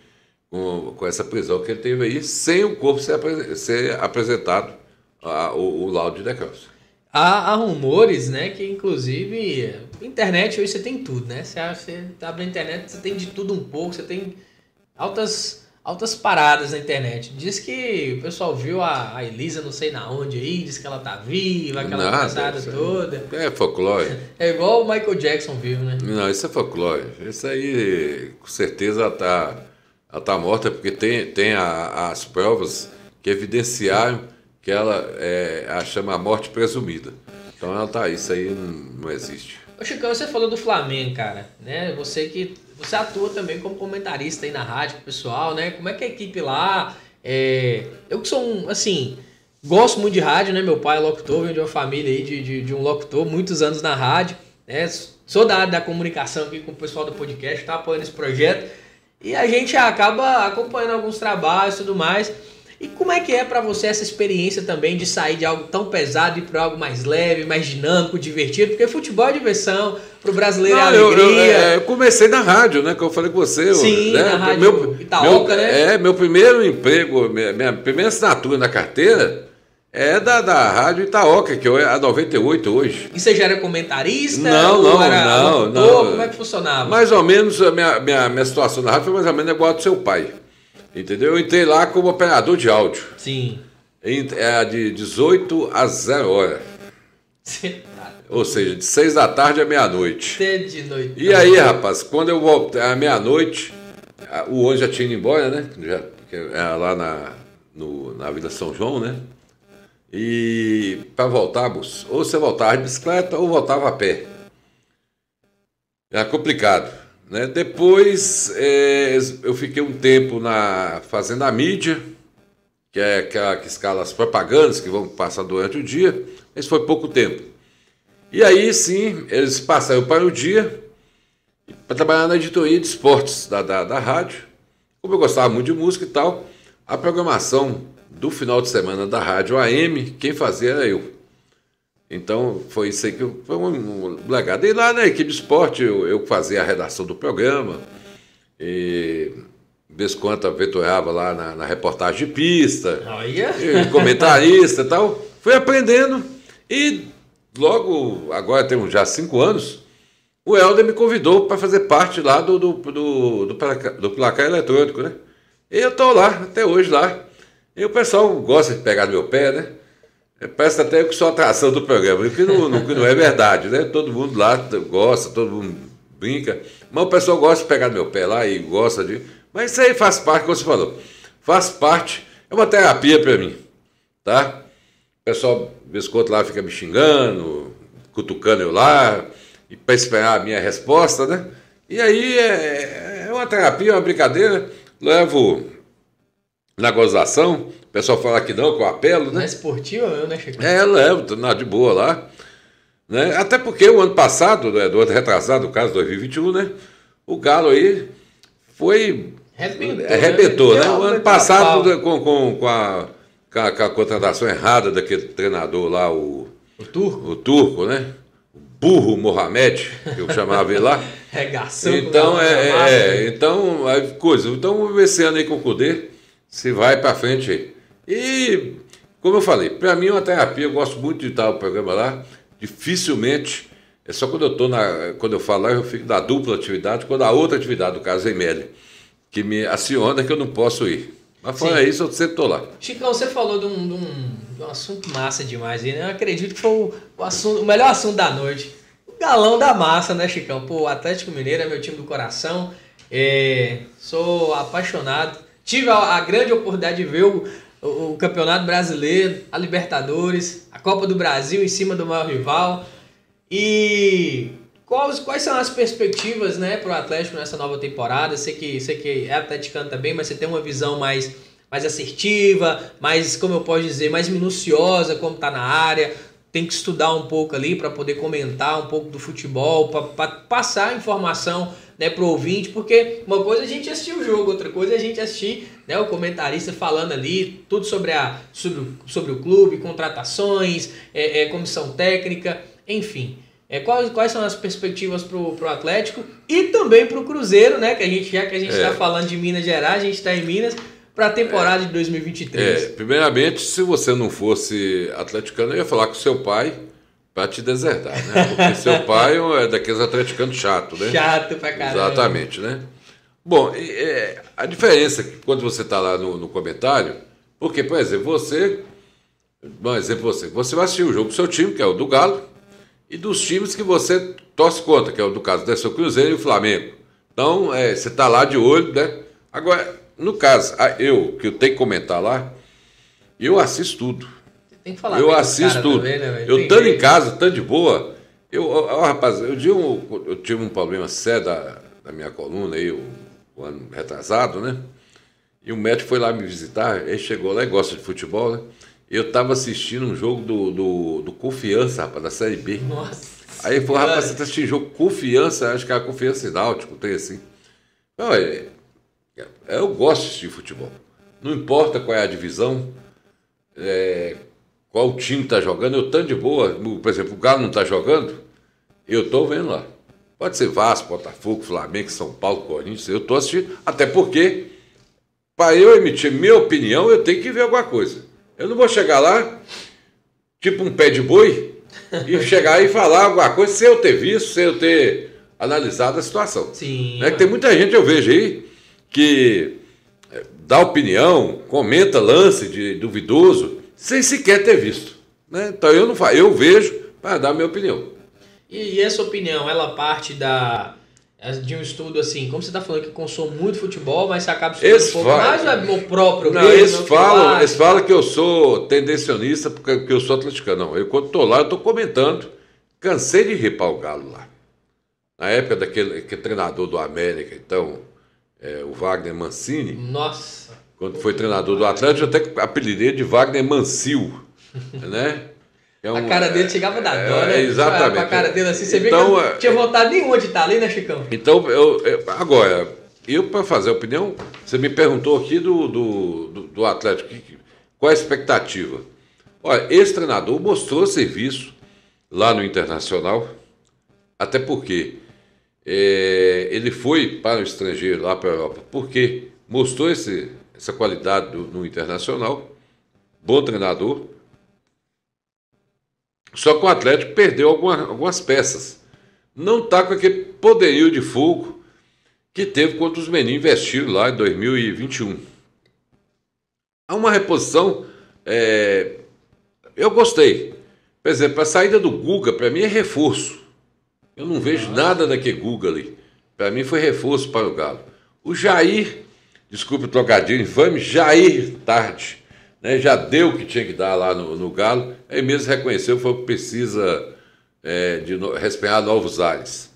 com, com essa prisão que ele teve aí, sem o corpo ser, ser apresentado a, o, o laudo de necrópsia. Há, há, rumores, né, que inclusive internet hoje você tem tudo, né? Você, você abre a internet, você tem de tudo um pouco, você tem altas altas paradas na internet. Diz que o pessoal viu a, a Elisa não sei na onde aí, diz que ela tá viva, aquela passada toda. É folclore. É igual o Michael Jackson vivo, né? Não, isso é folclore. Isso aí, com certeza, ela tá, ela tá morta, porque tem, tem a, as provas que evidenciaram que ela é, a chama a morte presumida. Então ela tá, isso aí não, não existe. Ô Chicão, você falou do Flamengo, cara, né? Você que você atua também como comentarista aí na rádio pessoal, né? Como é que é a equipe lá? É... Eu que sou um, assim, gosto muito de rádio, né? Meu pai é locutor, venho de uma família aí de, de, de um locutor, muitos anos na rádio, né? Sou da área da comunicação aqui com o pessoal do podcast, tá apoiando esse projeto. E a gente acaba acompanhando alguns trabalhos e tudo mais. E como é que é para você essa experiência também de sair de algo tão pesado e para algo mais leve, mais dinâmico, divertido? Porque futebol é diversão, para o brasileiro Não, é alegria. Eu, eu, é, eu, comecei na rádio, né? Que eu falei com você. Sim, né, na rádio meu, Itaoca, meu, né? É, meu primeiro emprego, minha, minha, primeira assinatura na carteira é da, da Rádio Itaoca, que é a 98 hoje. E você já era comentarista? Não, não, não, não. Como é que funcionava? Mais ou menos, a minha, minha, minha situação na rádio foi mais ou menos igual a do seu pai. Entendeu? Eu entrei lá como operador de áudio. Sim. É de 18 a 0 horas. Ou seja, de 6 da tarde à meia-noite. De noite. E aí, rapaz, quando eu voltei à meia-noite, o ônibus já tinha ido embora, né? Já, era lá na, no, na Vila São João, né? E para voltarmos, ou você voltava de bicicleta ou voltava a pé. Era complicado. Né? Depois é, eu fiquei um tempo na fazendo a mídia, que é aquela que escala as propagandas que vão passar durante o dia, mas foi pouco tempo. E aí sim, eles passaram para o dia para trabalhar na editoria de esportes da, da, da rádio. Como eu gostava muito de música e tal, a programação do final de semana da rádio AM, quem fazia era eu. Então foi isso aí que eu, foi um, um legado. E lá na equipe de esporte eu, eu fazia a redação do programa, e quando aventurava lá na, na reportagem de pista, oh, comentarista e tal. Fui aprendendo e logo, agora temos já cinco anos, o Helder me convidou para fazer parte lá do, do, do, do, placar, do placar eletrônico, né? E eu estou lá, até hoje lá. E o pessoal gosta de pegar no meu pé, né? Parece até que sou atração do programa, que não, não, não é verdade, né? Todo mundo lá gosta, todo mundo brinca, mas o pessoal gosta de pegar meu pé lá e gosta de. Mas isso aí faz parte, como você falou, faz parte, é uma terapia para mim, tá? O pessoal, vez quando lá, fica me xingando, cutucando eu lá, e para esperar a minha resposta, né? E aí é, é uma terapia, uma brincadeira, levo na gozação, pessoal fala que não, que eu apelo, né? Na esportiva, eu, né, Chico? É, levo, na de boa lá. Né? Até porque o ano passado, né, do ano retrasado, no caso 2021, né? O Galo aí foi. Arrebentou, arrebentou né? né? O ano passado, com, com, com, a, com, a, com a contratação errada daquele treinador lá, o. O turco? O turco, né? O burro Mohamed, que eu chamava ele lá. Regação. Então, é, é, então, é coisa. Então, vamos ver esse ano aí com o Cudê, se vai para frente aí. E, como eu falei, para mim é uma terapia, eu gosto muito de estar o programa lá. Dificilmente, é só quando eu tô na, quando eu falo lá, eu fico da dupla atividade, quando a outra atividade, do caso é Emélia, que me aciona que eu não posso ir. Mas fora Sim. isso, eu sempre tô lá. Chicão, você falou de um, de um, de um assunto massa demais aí, né? Eu acredito que foi o, o, assunto, o melhor assunto da noite. O galão da massa, né, Chicão? Pô, o Atlético Mineiro é meu time do coração. É, sou apaixonado. Tive a, a grande oportunidade de ver o, o, Campeonato Brasileiro, a Libertadores, a Copa do Brasil em cima do maior rival. E Quais, quais são as perspectivas né, para o Atlético nessa nova temporada? Sei que, sei que é atleticano também, mas você tem uma visão mais, mais assertiva, mais, como eu posso dizer, mais minuciosa, como está na área. Tem que estudar um pouco ali para poder comentar um pouco do futebol, para passar informação né, para o ouvinte, porque uma coisa é a gente assistir o jogo, outra coisa é a gente assistir né, o comentarista falando ali tudo sobre, a, sobre, sobre o clube, contratações, é, é, comissão técnica, enfim. É, quais, quais são as perspectivas para o Atlético e também para o Cruzeiro, né? Que a gente, já que a gente está é. falando de Minas Gerais, a gente está em Minas para a temporada é. de 2023. É, primeiramente, se você não fosse atleticano, eu ia falar com seu pai para te desertar, né? Porque seu pai é daqueles atleticanos chato, né? Chato pra caramba. Exatamente, né? Bom, é, a diferença que quando você está lá no, no comentário, porque, por exemplo, você, um exemplo você, você vai assistir o jogo do seu time, que é o do Galo, e dos times que você torce contra, que é o do caso do Cruzeiro e o Flamengo. Então, é, você está lá de olho, né? Agora, no caso, eu, que eu tenho que comentar lá, eu assisto tudo. Tem que falar eu assisto tudo. Também, né, eu estando em casa, estando de boa, eu, ó, rapaz, eu, tive um, eu tive um problema sério da, da minha coluna aí, o, o, ano retrasado, né? E o médico foi lá me visitar, ele chegou lá e gosta de futebol, né? Eu estava assistindo um jogo do, do, do, Confiança, rapaz, da Série B. Nossa. Aí ele falou, rapaz, você está assistindo jogo Confiança, acho que é a Confiança Náutico, tem assim. Não, é, eu gosto de assistir futebol. Não importa qual é a divisão, é, qual time está jogando, eu tanto de boa. Por exemplo, o Galo não está jogando, eu estou vendo lá. Pode ser Vasco, Botafogo, Flamengo, São Paulo, Corinthians, eu estou assistindo. Até porque, para eu emitir minha opinião, eu tenho que ver alguma coisa. Eu não vou chegar lá, tipo um pé de boi, e chegar e falar alguma coisa sem eu ter visto, sem eu ter analisado a situação. Sim. Né? Que tem muita gente, eu vejo aí, que eh, dá opinião, comenta lance de duvidoso, sem sequer ter visto. Né? Então eu não eu vejo para dar a minha opinião. E, e essa opinião, ela parte da de um estudo assim, como você está falando que consome muito futebol, mas você acaba estudando eles um pouco falam, mais o próprio não, mesmo, eles falam, eles falam que eu sou tendencionista porque, eu sou atleticano. Não, eu quando estou lá, eu estou comentando. Cansei de ripar o Galo lá. Na época daquele que treinador do América, então, é, o Wagner Mancini. Nossa! Quando foi treinador do Atlético, eu até apelidei de Wagner Mancil, né? É um, a cara dele chegava da é, dó, né? Exatamente. A cara dele assim, você então, vê que não tinha vontade nenhuma de estar ali, né, Chicão? Então, eu, eu agora, eu para fazer a opinião, você me perguntou aqui do, do, do, do Atlético, qual a expectativa? Olha, esse treinador mostrou serviço lá no Internacional, até porque é, ele foi para o estrangeiro, lá para a Europa, porque mostrou esse, essa qualidade do, no Internacional, bom treinador, só que o Atlético perdeu alguma, algumas peças. Não está com aquele poderio de fogo que teve quando os meninos investiram lá em 2021. Há uma reposição. É, eu gostei. Por exemplo, a saída do Guga, para mim, é reforço. Eu não vejo nada daquele Guga ali. Para mim, foi reforço para o Galo. O Jair, desculpe o trocadilho infame, Jair Tarde né, já deu o que tinha que dar lá no, no Galo, aí mesmo reconheceu foi que precisa é, de no, respirar novos ares.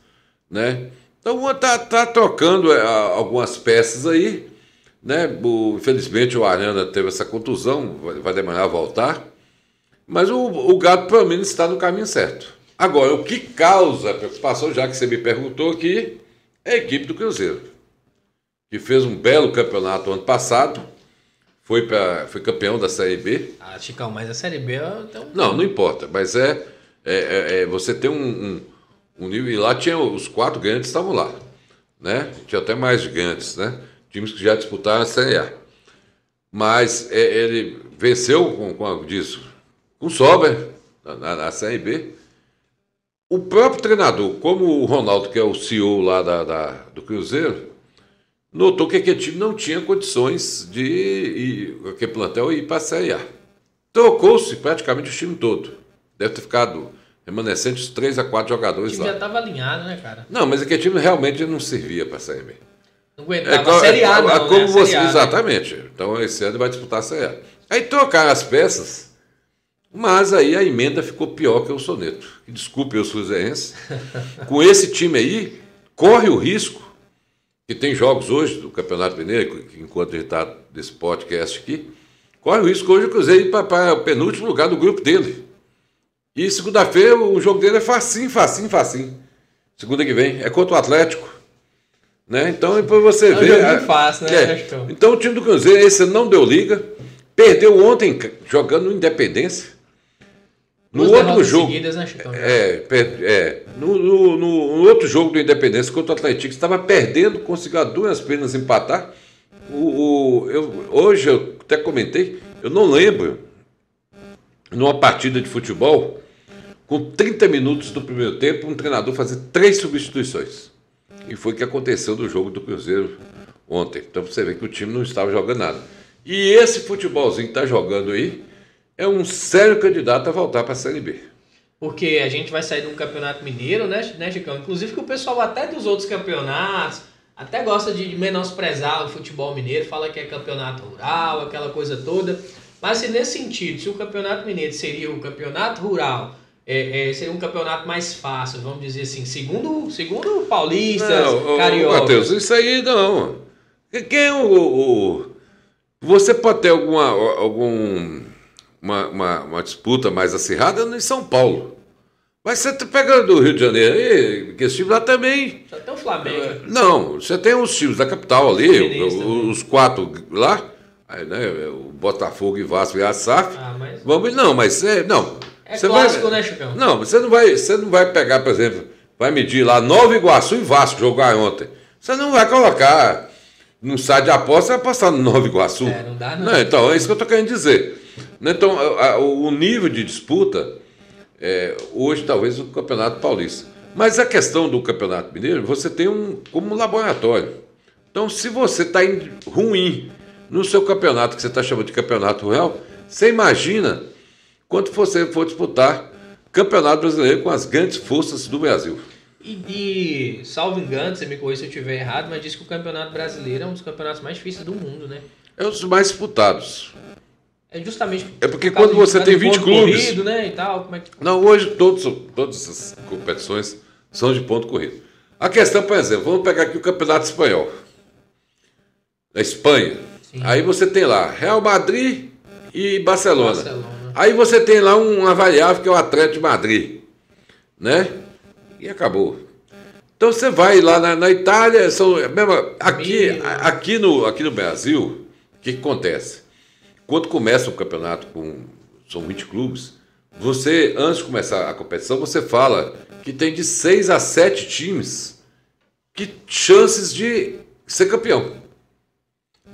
Né? Então está tá trocando é, algumas peças aí. Né? O, infelizmente o Arana teve essa contusão, vai, vai demorar a voltar. Mas o, o Galo pelo menos está no caminho certo. Agora, o que causa preocupação, já que você me perguntou aqui, é a equipe do Cruzeiro, que fez um belo campeonato ano passado, foi, pra, foi campeão da Série B. Ah, Chicão, mas a Série B é um... Não, não importa, mas é, é, é, é você tem um, um, um, nível. E lá tinha os quatro grandes estavam lá. Né? Tinha até mais gigantes, né? Times que já disputaram a Série A. Mas é, ele venceu com, com disso, com sobra na, na, Série B. O próprio treinador, como o Ronaldo, que é o CEO lá da, da do Cruzeiro, notou que aquele time não tinha condições de ir, aquele plantel ir para a Série A. Trocou-se praticamente o time todo. Deve ter ficado remanescentes de 3 a 4 jogadores lá. O time lá. já estava alinhado, né, cara? Não, mas aquele time realmente não servia para a Série B. Não aguentava é, a Série A, é, não, como né? você, a, Exatamente. Né? Então esse ano vai disputar a Série A. Aí trocaram as peças, mas aí a emenda ficou pior que o soneto. Desculpe os cruzeirenses. Com esse time aí, corre o risco que tem jogos hoje do Campeonato Mineiro, enquanto a gente está nesse podcast aqui, corre o risco hoje o Cruzeiro ir para o penúltimo lugar do grupo dele. E segunda-feira o jogo dele é facinho, facinho, facinho. Segunda que vem é contra o Atlético. Né? Então, depois você é vê. É fácil, né? É. Então o time do Cruzeiro, esse não deu liga. Perdeu ontem jogando no Independência. No Duas outro jogo. Seguidas, né, é, é no, no, no, outro jogo do Independência contra o Atlético, estava perdendo, conseguiu a duas penas empatar. O, o, eu, hoje eu até comentei, eu não lembro, numa partida de futebol, com 30 minutos do primeiro tempo, um treinador fazer três substituições. E foi o que aconteceu no jogo do Cruzeiro ontem. Então você vê que o time não estava jogando nada. E esse futebolzinho que está jogando aí é um sério candidato a voltar para a Série B. Porque a gente vai sair de um campeonato mineiro, né, né, Chicão? Inclusive que o pessoal até dos outros campeonatos até gosta de menosprezar o futebol mineiro, fala que é campeonato rural, aquela coisa toda. Mas se nesse sentido, se o campeonato mineiro seria o campeonato rural, é, é, seria um campeonato mais fácil, vamos dizer assim, segundo, segundo paulistas, não, carioca. Matheus, isso aí não. Quem é o, o, Você pode ter alguma, algum uma, uma, uma disputa mais acirrada em São Paulo. Mas você tá pega do Rio de Janeiro aí, que esse time lá também. Só tem o Flamengo. Não, você tem os times da capital ali, os, os quatro lá, aí, né, o Botafogo e Vasco e a SAF. Ah, mas... Vamos, não, mas é, não. É você clássico, vai, né, Chupão? Não, você não vai, você não vai pegar, por exemplo, vai medir lá Nova Iguaçu e Vasco jogar ontem. Você não vai colocar no site de aposta e apostar no Nova Iguaçu. É, não dá não. não. Então, é isso que eu estou querendo dizer. Então, o nível de disputa, é, hoje talvez o Campeonato Paulista. Mas a questão do Campeonato Mineiro, você tem um como um laboratório. Então, se você está ruim no seu campeonato, que você está chamando de campeonato rural, você imagina quando você for disputar Campeonato Brasileiro com as grandes forças do Brasil. E, e salvo engano, você me corrija se eu estiver errado, mas diz que o Campeonato Brasileiro é um dos campeonatos mais difíceis do mundo, né? É um dos mais disputados. É justamente. É porque quando você tem 20 clubes. Corrido, né, e tal, como é que... Não, hoje todos, todas essas competições são de ponto corrido. A questão, por exemplo, vamos pegar aqui o Campeonato Espanhol. Da Espanha. Sim. Aí você tem lá Real Madrid e Barcelona. Barcelona. Aí você tem lá uma variável que é o Atlético de Madrid. Né? E acabou. Então você vai lá na, na Itália, são, mesmo, aqui, aqui, no, aqui no Brasil, o que, que acontece? Quando começa o campeonato com são 20 clubes, você antes de começar a competição, você fala que tem de 6 a 7 times que chances de ser campeão.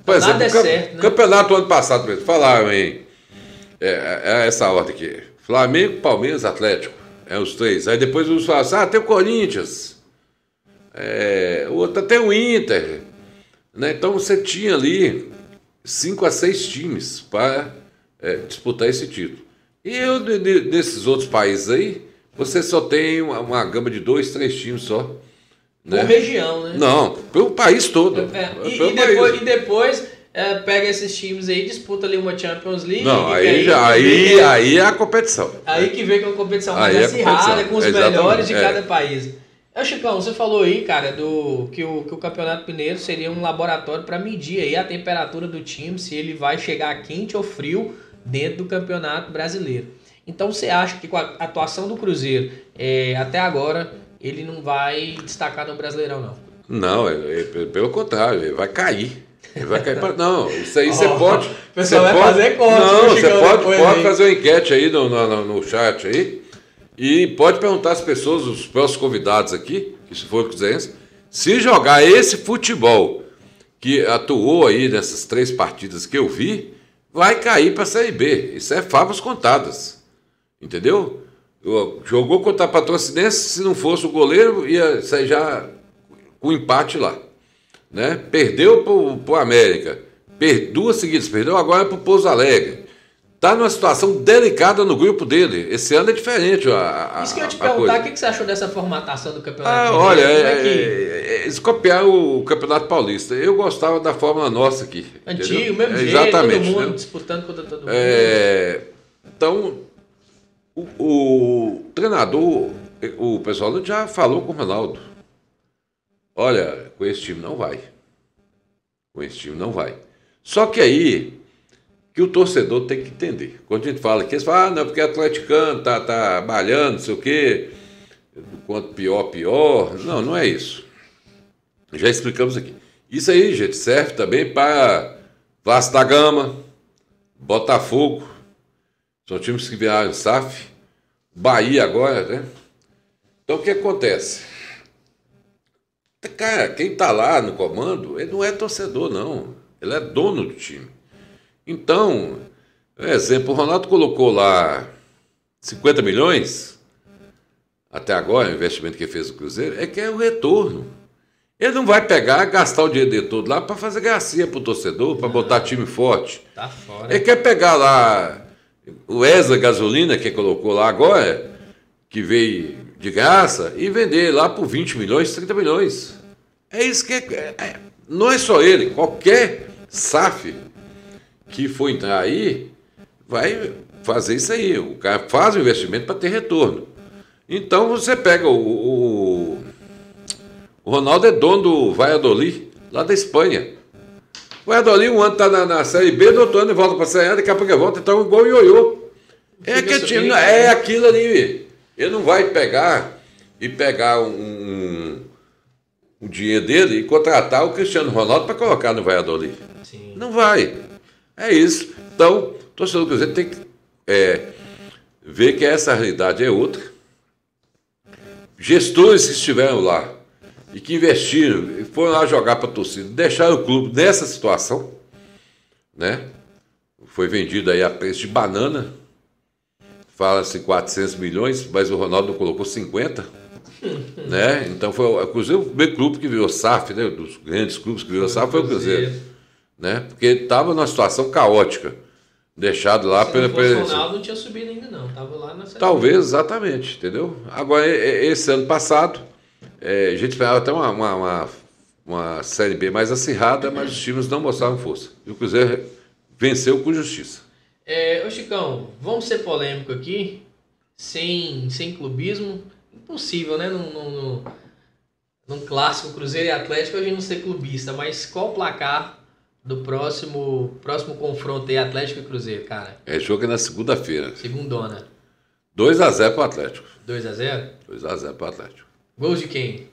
Por exemplo, Nada é certo, né? campeonato ano passado, mesmo, falaram em é, é, essa ordem aqui. Flamengo, Palmeiras, Atlético. É os três. Aí depois os falam assim, ah, tem o Corinthians. É, o outro tem o Inter. Né? Então você tinha ali cinco a seis times para é, disputar esse título. E eu, desses outros países aí, você só tem uma, uma gama de dois, três times só. Né? Por região, né? Não, pelo país todo. É, e, e, depois, e, depois, é, pega esses times aí, disputa ali uma Champions League. Não, aí, já, aí, aí é a competição. Aí que vem que é uma competição mais é acirrada, com os melhores de é. cada país. É, Chicão, você falou aí, cara, do que o, que o Campeonato Mineiro seria um laboratório para medir aí a temperatura do time, se ele vai chegar quente ou frio dentro do Campeonato Brasileiro. Então você acha que com a atuação do Cruzeiro é, até agora ele não vai destacar no Brasileirão, não? Não, é, é, pelo contrário, ele vai cair. Ele vai cair pra... Não, isso aí você Ó, pode. o pessoal vai pode- fazer conta, Não, você pode, pode aí. fazer uma enquete aí no, no, no chat aí. E pode perguntar às pessoas, os próximos convidados aqui, que se for cruzeirense, se jogar esse futebol que atuou aí nessas três partidas que eu vi, vai cair para a Série B. Isso é favas contadas. Entendeu? Eu- Jogou contra a Patrocinense, se não fosse o goleiro, ia sair já com empate lá. Né? Perdeu pro, pro América. Per, duas seguidas, perdeu agora pro Pouso Alegre. Tá numa situação delicada no grupo dele. Esse ano é diferente. A, a, Isso que eu ia te perguntar, o que que você achou dessa formatação do campeonato? Ah, olha, é, é que- é, é, eles copiaram o Campeonato Paulista. Eu gostava da fórmula nossa aqui. Antigo, entendeu? mesmo jeito, Exatamente. todo mundo entendeu? disputando contra todo mundo. É, então, o, o treinador, o pessoal já falou com o Ronaldo. Olha, com esse time não vai. Com esse time não vai. Só que aí que o torcedor tem que entender. Quando a gente fala que eles falam, ah, não, porque atleticano tá, tá malhando, não sei o quê, quanto pior, pior. Não, não é isso. Já explicamos aqui. Isso aí, gente, serve também para Vasco da Gama, Botafogo, são times que viraram SAF, Bahia agora, né? Então o que acontece? Cara, quem tá lá no comando, ele não é torcedor, não. Ele é dono do time. Então, um exemplo, o Ronaldo colocou lá 50 milhões, até agora, o investimento que fez no Cruzeiro, é que é o retorno. Ele não vai pegar, gastar o dinheiro dele todo lá para fazer gracinha pro torcedor, para botar time forte. Tá fora. Ele quer pegar lá o Wesley Gasolina, que colocou lá agora, que veio de graça, e vender lá por 20 milhões, 30 milhões. É isso que é. é- não é só ele, qualquer SAF que for entrar aí vai fazer isso aí. O cara faz o investimento para ter retorno. Então você pega o, o, o Ronaldo é dono do Valladolid, lá da Espanha. O Valladolid um ano tá na, na Série B, do outro ano ele volta para a Série A, daqui a pouco ele volta, então igual o ioiô. É, aquele time, é né? aquilo ali. Ele não vai pegar e pegar um, um, o dinheiro dele e contratar o Cristiano Ronaldo para colocar no Valladolid. Sim. Não vai. É isso. Então, torcedor do Cruzeiro tem que é, ver que essa realidade é outra. Gestores que estiveram lá e que investiram e foram lá jogar para a torcida, deixaram o clube nessa situação, né? Foi vendido aí a preço de banana. Fala-se 400 milhões, mas o Ronaldo colocou 50. né? Então foi o Cruzeiro, o primeiro clube que virou SAF, né? Dos grandes clubes que virou SAF foi o Cruzeiro né? Porque estava numa situação caótica, deixado lá Se pela não presença. Tinha subido ainda não. Tava lá na Talvez, exatamente, entendeu? Agora, esse ano passado, é, a gente esperava até uma, uma, uma, uma Série B mais acirrada, mas os times não mostraram força. E o Cruzeiro venceu com justiça. É, ô Chicão, vamos ser polêmico aqui, sem, sem clubismo. Impossível, né? Num, num, num- num clássico Cruzeiro e Atlético a gente não ser clubista, mas qual placar do próximo, próximo confronto aí Atlético e Cruzeiro, cara? É jogo é na segunda-feira. Segundona. 2x0 para o Atlético. 2x0? 2x0 para o Atlético. Gols de quem?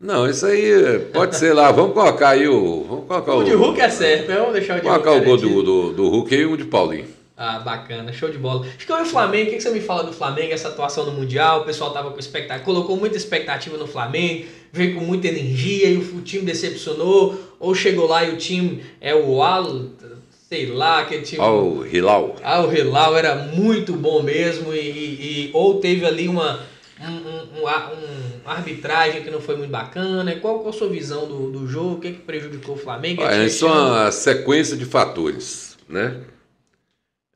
Não, isso aí pode ser lá. Vamos colocar aí o. Vamos colocar O o. de Hulk é certo, né? Vamos deixar o de Colocar Hulk o gol do, do, do Hulk e um de Paulinho. Ah, bacana, show de bola. Chicão, e o Flamengo? O que você me fala do Flamengo? Essa atuação no Mundial, o pessoal tava com expectativa, colocou muita expectativa no Flamengo, veio com muita energia e o time decepcionou, ou chegou lá e o time é o Al, sei lá, aquele time. Olha o Hilal. Ah, o Hilal era muito bom mesmo e, e- e- ou teve ali uma um, um- um arbitragem que não foi muito bacana. Qual, qual a sua visão do, do jogo? O que, que prejudicou o Flamengo? Isso é ano? uma sequência de fatores, né?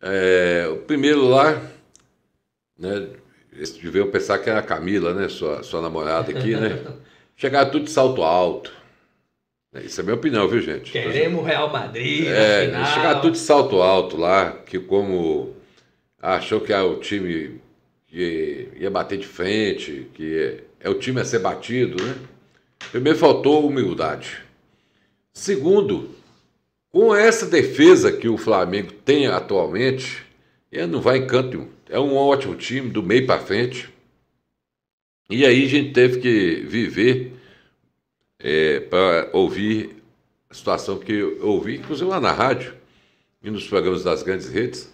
É, o primeiro lá, né? Deviam pensar que era a Camila, né? Sua, sua namorada aqui, né? Chegaram tudo de salto alto. Isso é minha opinião, viu, gente? Queremos o Real Madrid. É, na final. chegaram tudo de salto alto lá, que como achou que era o time que ia bater de frente, que é, é o time a ser batido, né? Primeiro faltou humildade. Segundo, com essa defesa que o Flamengo tem atualmente, ele não vai em canto nenhum. É um ótimo time, do meio para frente. E aí a gente teve que viver para ouvir a situação que eu ouvi, inclusive lá na rádio e nos programas das grandes redes,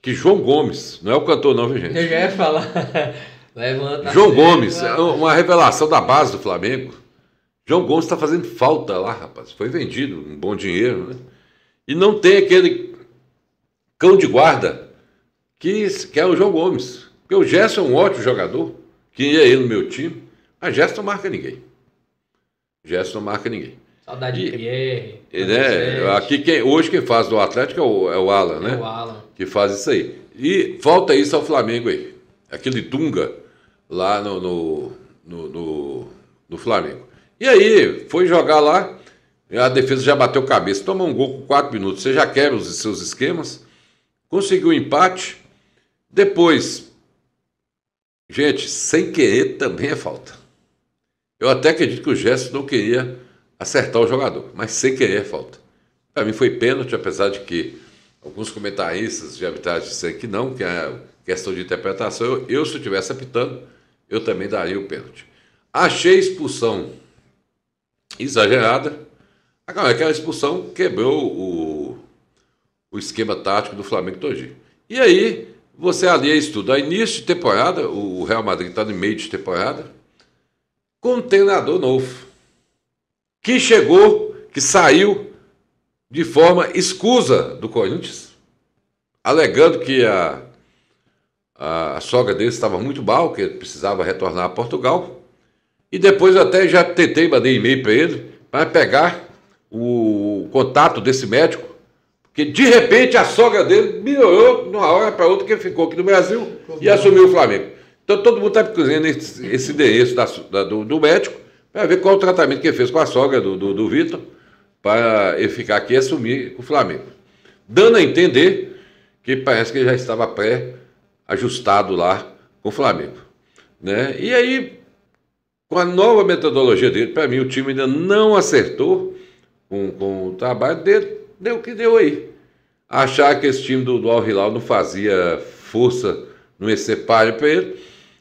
que João Gomes, não é o cantor não, viu gente? Eu já ia falar. Levanta João Gomes, é uma revelação da base do Flamengo. João Gomes está fazendo falta lá, rapaz. Foi vendido, um bom dinheiro, né? E não tem aquele cão de guarda que, que é o João Gomes. Porque o Gerson é um ótimo jogador, que ia ele no meu time, mas Gerson não marca ninguém. Gerson não marca ninguém. Saudade de Pierre. Né, aqui quem, hoje quem faz do Atlético é o, é o Alan, né? É o Alan. Que faz isso aí. E falta isso ao Flamengo aí. Aquele Dunga lá no, no, no, no, no Flamengo. E aí, foi jogar lá, a defesa já bateu cabeça, toma um gol com 4 minutos, você já quebra os seus esquemas, conseguiu o um empate, depois, gente, sem querer também é falta. Eu até acredito que o Gerson não queria acertar o jogador, mas sem querer é falta. Para mim foi pênalti, apesar de que alguns comentaristas de arbitragem disseram que não, que é questão de interpretação. Eu, eu, se eu estivesse apitando, eu também daria o pênalti. Achei expulsão exagerada. Aquela expulsão quebrou o, o esquema tático do Flamengo todinho. E aí, você alia isso tudo. Início de temporada, o Real Madrid está no meio de temporada, com um treinador novo, que chegou, que saiu de forma escusa do Corinthians, alegando que a, a, sogra dele estava muito mal, que precisava retornar a Portugal. E depois até já tentei, mandei e-mail para ele, para pegar o contato desse médico, porque de repente a sogra dele melhorou de uma hora para outra, que ficou aqui no Brasil e assumiu o Flamengo. Então todo mundo está procurando esse, esse endereço da, da, do, do, médico para ver qual o tratamento que ele fez com a sogra do, do, do Vitor, para ele ficar aqui e assumir o Flamengo. Dando a entender que parece que ele já estava pré-ajustado lá com o Flamengo. Né? E aí com a nova metodologia dele, para mim o time ainda não acertou com, com o trabalho dele, deu o que deu aí. Achar que esse time do, do Al Hilal não fazia força, não ia ser páreo para ele.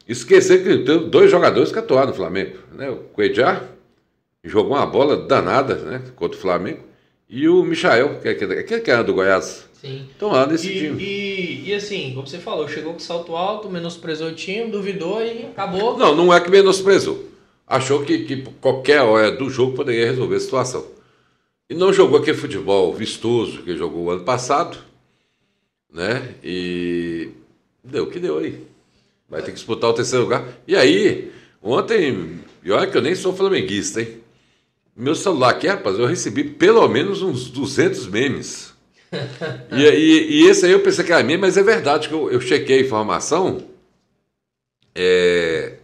Esquecer que tem dois jogadores que atuaram no Flamengo. Né? O Cuejar jogou uma bola danada né? contra o Flamengo. E o Michael, que é aquele que era do Goiás. Sim. Estão lá nesse e, time. E, e assim, como você falou, chegou com salto alto, menosprezou o time, duvidou e acabou. Não, não é que menosprezou achou que, que qualquer hora do jogo poderia resolver a situação. E não jogou aquele futebol vistoso que jogou o ano passado, né? E deu o que deu aí. Vai ter que disputar o terceiro lugar. E aí, ontem, e olha que eu nem sou flamenguista, hein? Meu celular aqui, rapaz, eu recebi pelo menos uns 200 memes. e, e, e, esse aí eu pensei que era meme, mas é verdade que eu, eu chequei a informação. É,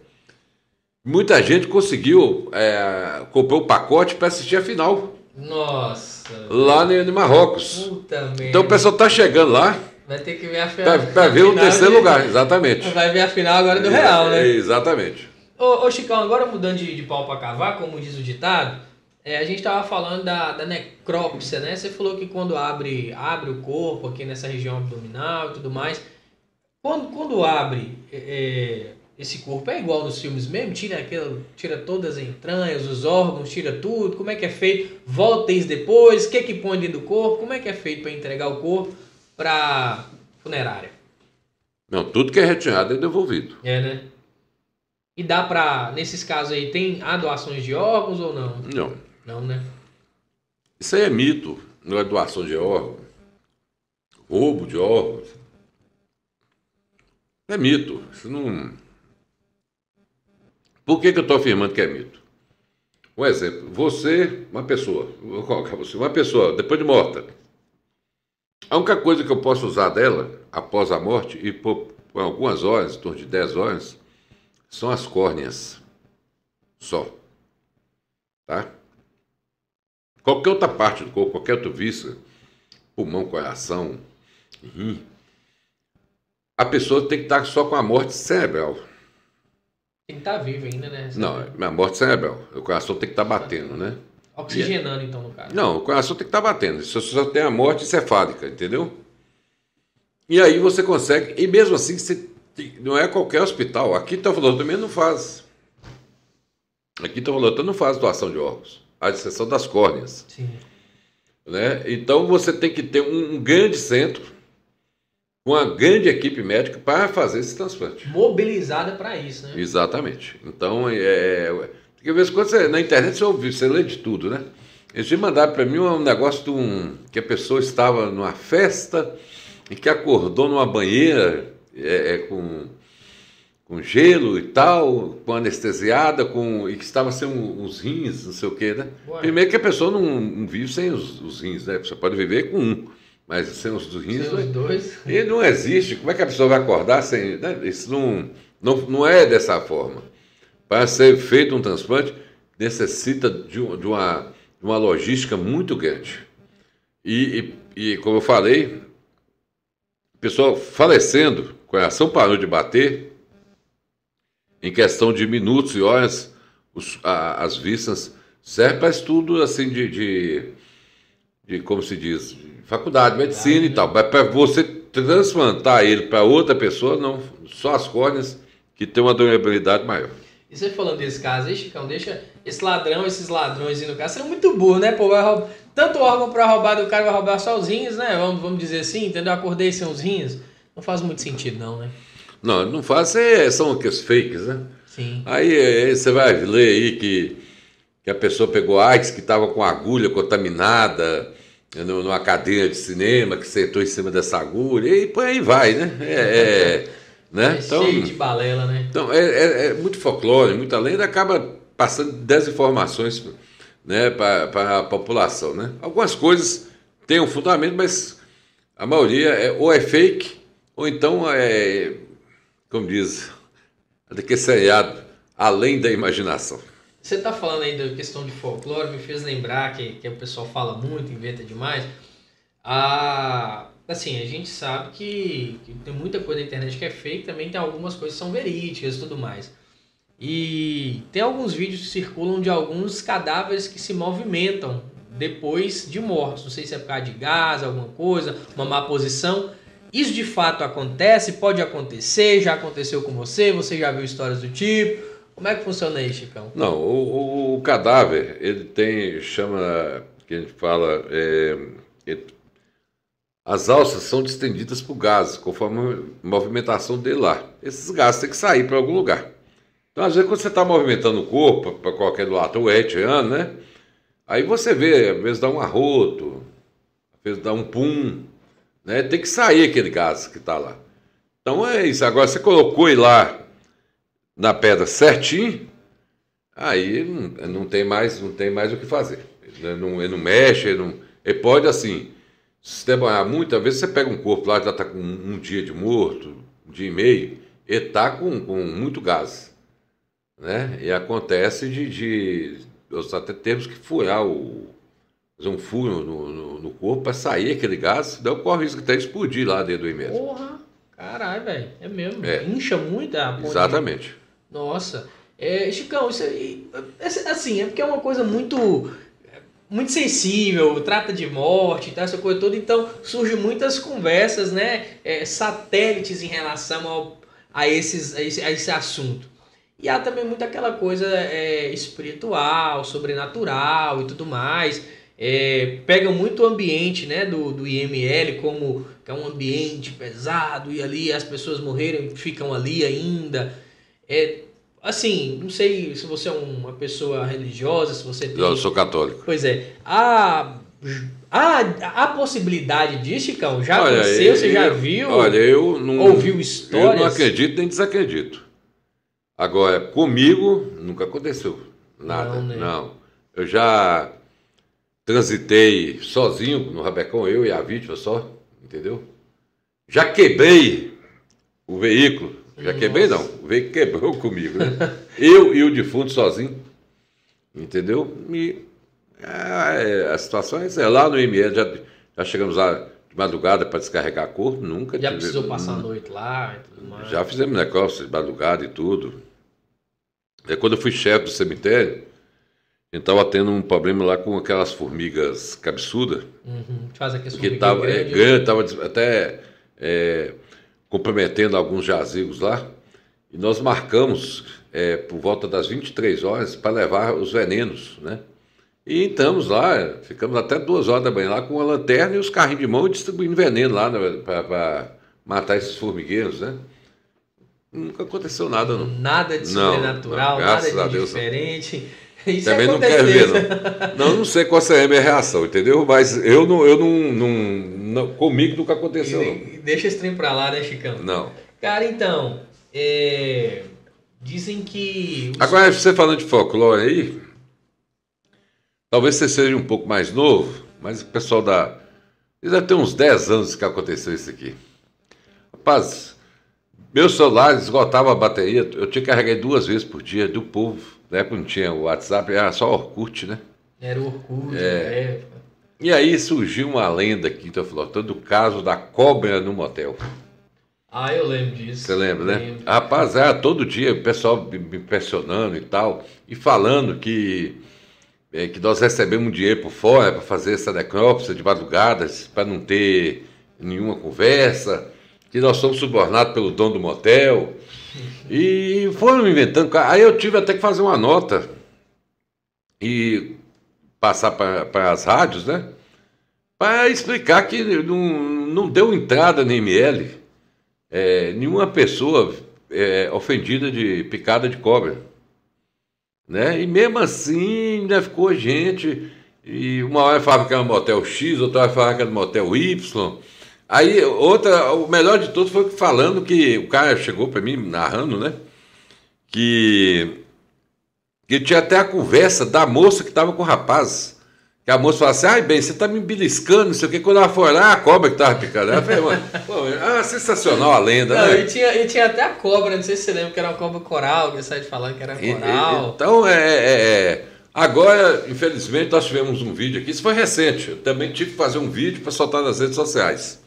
Muita gente conseguiu, é, comprou o pacote para assistir a final. Nossa. Lá no, no Marrocos. Puta merda. Então o pessoal tá chegando lá. Vai ter que ver a final. Para ver o terceiro de... lugar, exatamente. Vai ver a final agora do Real, né? exatamente. Ô, ô, Chicão, agora mudando de, de pau para cavar, como diz o ditado, é, a gente tava falando da, da necrópsia, né? Você falou que quando abre, abre o corpo aqui nessa região abdominal e tudo mais. Quando, quando abre. É, esse corpo é igual nos filmes mesmo? Tira aquilo, tira todas as entranhas, os órgãos, tira tudo. Como é que é feito? Volta isso depois. O que é que põe dentro do corpo? Como é que é feito para entregar o corpo para funerária? Não, tudo que é retirado é devolvido. É, né? E dá para nesses casos aí tem há doações de órgãos ou não? Não. Não, né? Isso aí é mito, não é doação de órgãos. Roubo de órgãos. É mito. Isso não por que, que eu estou afirmando que é mito? Um exemplo, você, uma pessoa, vou colocar você, uma pessoa, depois de morta, a única coisa que eu posso usar dela, após a morte, e por, por algumas horas, em torno de 10 horas, são as córneas. Só. Tá? Qualquer outra parte do corpo, qualquer outro víscera, pulmão, coração, rim, a pessoa tem que estar só com a morte cerebral. Tem que estar tá vivo ainda, né? Não, é a morte cerebral. O coração tem que estar tá batendo, né? Oxigenando, então, no caso. Não, o coração tem que estar tá batendo. Se você só tem a morte cefálica, entendeu? E aí você consegue, e mesmo assim, você, não é qualquer hospital. Aqui falando também não faz. Aqui falando não faz doação de órgãos, a exceção das córneas. Sim. Né? Então você tem que ter um, um grande centro, uma grande equipe médica para fazer esse transplante. Mobilizada para isso, né? Exatamente. Então, é, é porque às vezes quando você, na internet você ouve, você lê de tudo, né? Eles me mandaram para mim um negócio de um, que a pessoa estava numa festa e que acordou numa banheira é, é, com, com gelo e tal, com anestesiada, com, e que estava sem uns rins, não sei o quê, né? Ué. Primeiro que a pessoa não, não vive sem os, os, rins, né? Você pode viver com um, mas sem os rins... Sem os dois? Ele não existe. Como é que a pessoa vai acordar sem... Né? Isso não, não, não é dessa forma. Para ser feito um transplante, necessita de, de uma uma logística muito grande. E, e, e como eu falei, pessoal falecendo, o coração parou de bater, em questão de minutos e horas, os, a, as vistas serve para estudo assim de, de, de, como se diz, faculdade, medicina e tal. Mas para você transplantar ele para outra pessoa, não, só as córneas que tem uma durabilidade maior. E você falando desse caso aí, Chicão, deixa esse ladrão, esses ladrões aí no caso, são muito burro, né? Pô, vai roubar, tanto órgão para roubar do cara, vai roubar só os rins, né? Vamos, vamos dizer assim, entendeu? Acordei sem os rins. Não faz muito sentido, não, né? Não, não faz, é, são aqueles fakes, né? Sim. Aí, aí você vai ler aí que, que a pessoa pegou AIDS, que estava com agulha contaminada numa cadeira de cinema, que sentou em cima dessa agulha, e por aí vai, né? É, é né? É então, cheio de balela, né? Então, é, é, é muito folclore, muita lenda, acaba passando desinformações né, para a população. Né? Algumas coisas têm um fundamento, mas a maioria é, ou é fake, ou então é, como diz, é que seriado, além da imaginação. Você está falando aí da questão de folclore, me fez lembrar que, que o pessoal fala muito, inventa demais. A, assim, a gente sabe que, que, tem muita coisa na internet que é fake, também tem algumas coisas que são verídicas e tudo mais. E tem alguns vídeos que circulam de alguns cadáveres que se movimentam depois de mortos. Não sei se é por causa de gás, alguma coisa, uma má posição. Isso de fato acontece, pode acontecer, já aconteceu com você, você já viu histórias do tipo. Como é que funciona aí, Chicão? Não, o, o, o cadáver, ele tem, chama, que a gente fala, é, as alças são distendidas por gases, conforme a movimentação dele lá. Esses gases têm que sair para algum lugar. Então, às vezes, quando você está movimentando o corpo para qualquer lado, o etiano, né? Aí você vê, às vezes dá um arroto, às vezes dá um pum, né? Tem que sair aquele gás que está lá. Então é isso. Agora, você colocou ele lá na pedra certinho, aí não, não, tem, mais, não tem mais o que fazer. Ele não, ele não mexe, ele, não, ele pode assim se demorar muito, às vezes você pega um corpo lá, já está com um dia de morto, um dia e meio, ele está com, com muito gás. Né? E acontece de, de nós até temos que furar o. fazer um furo no, no, no corpo para sair aquele gás, daí corre o risco até explodir lá dentro do imenso. Porra! Caralho, velho. É mesmo. É. Incha muito a ponte. Exatamente. Nossa. É, Chicão, isso aí. É, assim, é porque é uma coisa muito muito sensível, trata de morte, tá, essa coisa toda, então surgem muitas conversas, né, é, satélites em relação ao, a, esses, a, esse, a esse assunto. E há também muito aquela coisa é, espiritual, sobrenatural e tudo mais. É, pega muito o ambiente né, do, do IML, como que é um ambiente pesado, e ali as pessoas morreram ficam ali ainda. É, Assim, não sei se você é uma pessoa religiosa, se você tem... Eu sou católico. Pois é. Há, há, há possibilidade disso, Chicão? Já olha, aconteceu? Eu, você já viu? Olha, eu não... Ouviu histórias? Eu não acredito nem desacredito. Agora, comigo nunca aconteceu nada. Não, né? não. Eu já transitei sozinho no Rabecão, eu e a vítima só, entendeu? Já quebrei o veículo já quebrei não, o veículo quebrou comigo, né? Eu e o defunto sozinho, entendeu? E é, a situação é essa. Lá no IML já, já chegamos lá de madrugada para descarregar corpo, nunca. Já tive, precisou passar a noite lá e tudo mais? Já fizemos negócio de madrugada e tudo. É quando eu fui chefe do cemitério, a gente estava tendo um problema lá com aquelas formigas cabeçudas. Uhum. Faz aquelas que tava, grande, é, grande, tava até é, comprometendo alguns jazigos lá. E nós marcamos é, por volta das 23 horas para levar os venenos, né? E estamos lá, ficamos até duas horas da manhã lá com a lanterna e os carrinhos de mão distribuindo veneno lá né, para matar esses formigueiros, né? Nunca aconteceu nada, não. Nada de sobrenatural, não, nada de diferente. Isso Também não quero ver, não. Não, não sei qual será a minha reação, entendeu? Mas eu não, eu não, não, não comigo nunca aconteceu, e, não. Deixa esse trem pra lá, né, Chicão? Não. Cara, então, é... dizem que... Agora, você falando de folclore aí, talvez você seja um pouco mais novo, mas o pessoal da... Deve ter uns 10 anos que aconteceu isso aqui. Rapaz, meu celular esgotava a bateria, eu tinha que carregar duas vezes por dia do povo na época não tinha o WhatsApp, era só Orkut, né? Era o Orkut, é. E aí surgiu uma lenda aqui, então falou, todo o caso da cobra no motel. Ah, eu lembro disso. Você lembra, né? Lembro. Rapaz, era todo dia o pessoal me impressionando e tal, e falando que, é, que nós recebemos dinheiro por fora para fazer essa necrópsia de madrugada, para não ter nenhuma conversa, que nós somos subornados pelo dono do motel. E foram inventando. Aí eu tive até que fazer uma nota e passar para as rádios, né? Para explicar que não, não deu entrada na ML é, nenhuma pessoa é, ofendida de picada de cobra. Né? E mesmo assim ainda ficou gente. E uma hora falava que era no motel X, outra hora falava que era no motel Y. Aí, outra, o melhor de tudo foi falando que o cara chegou para mim narrando, né? Que, que tinha até a conversa da moça que estava com o rapaz. Que a moça falou assim: ai, bem, você tá me beliscando, não sei o quê. Quando ela foi lá, a cobra que tava picando. Ela falou, pô, ah, sensacional a lenda, não, né? E tinha, e tinha até a cobra, não sei se você lembra que era uma cobra coral, que saiu falando que era coral. E, então, é, é, é, Agora, infelizmente, nós tivemos um vídeo aqui, isso foi recente. Eu também tive que fazer um vídeo para soltar nas redes sociais.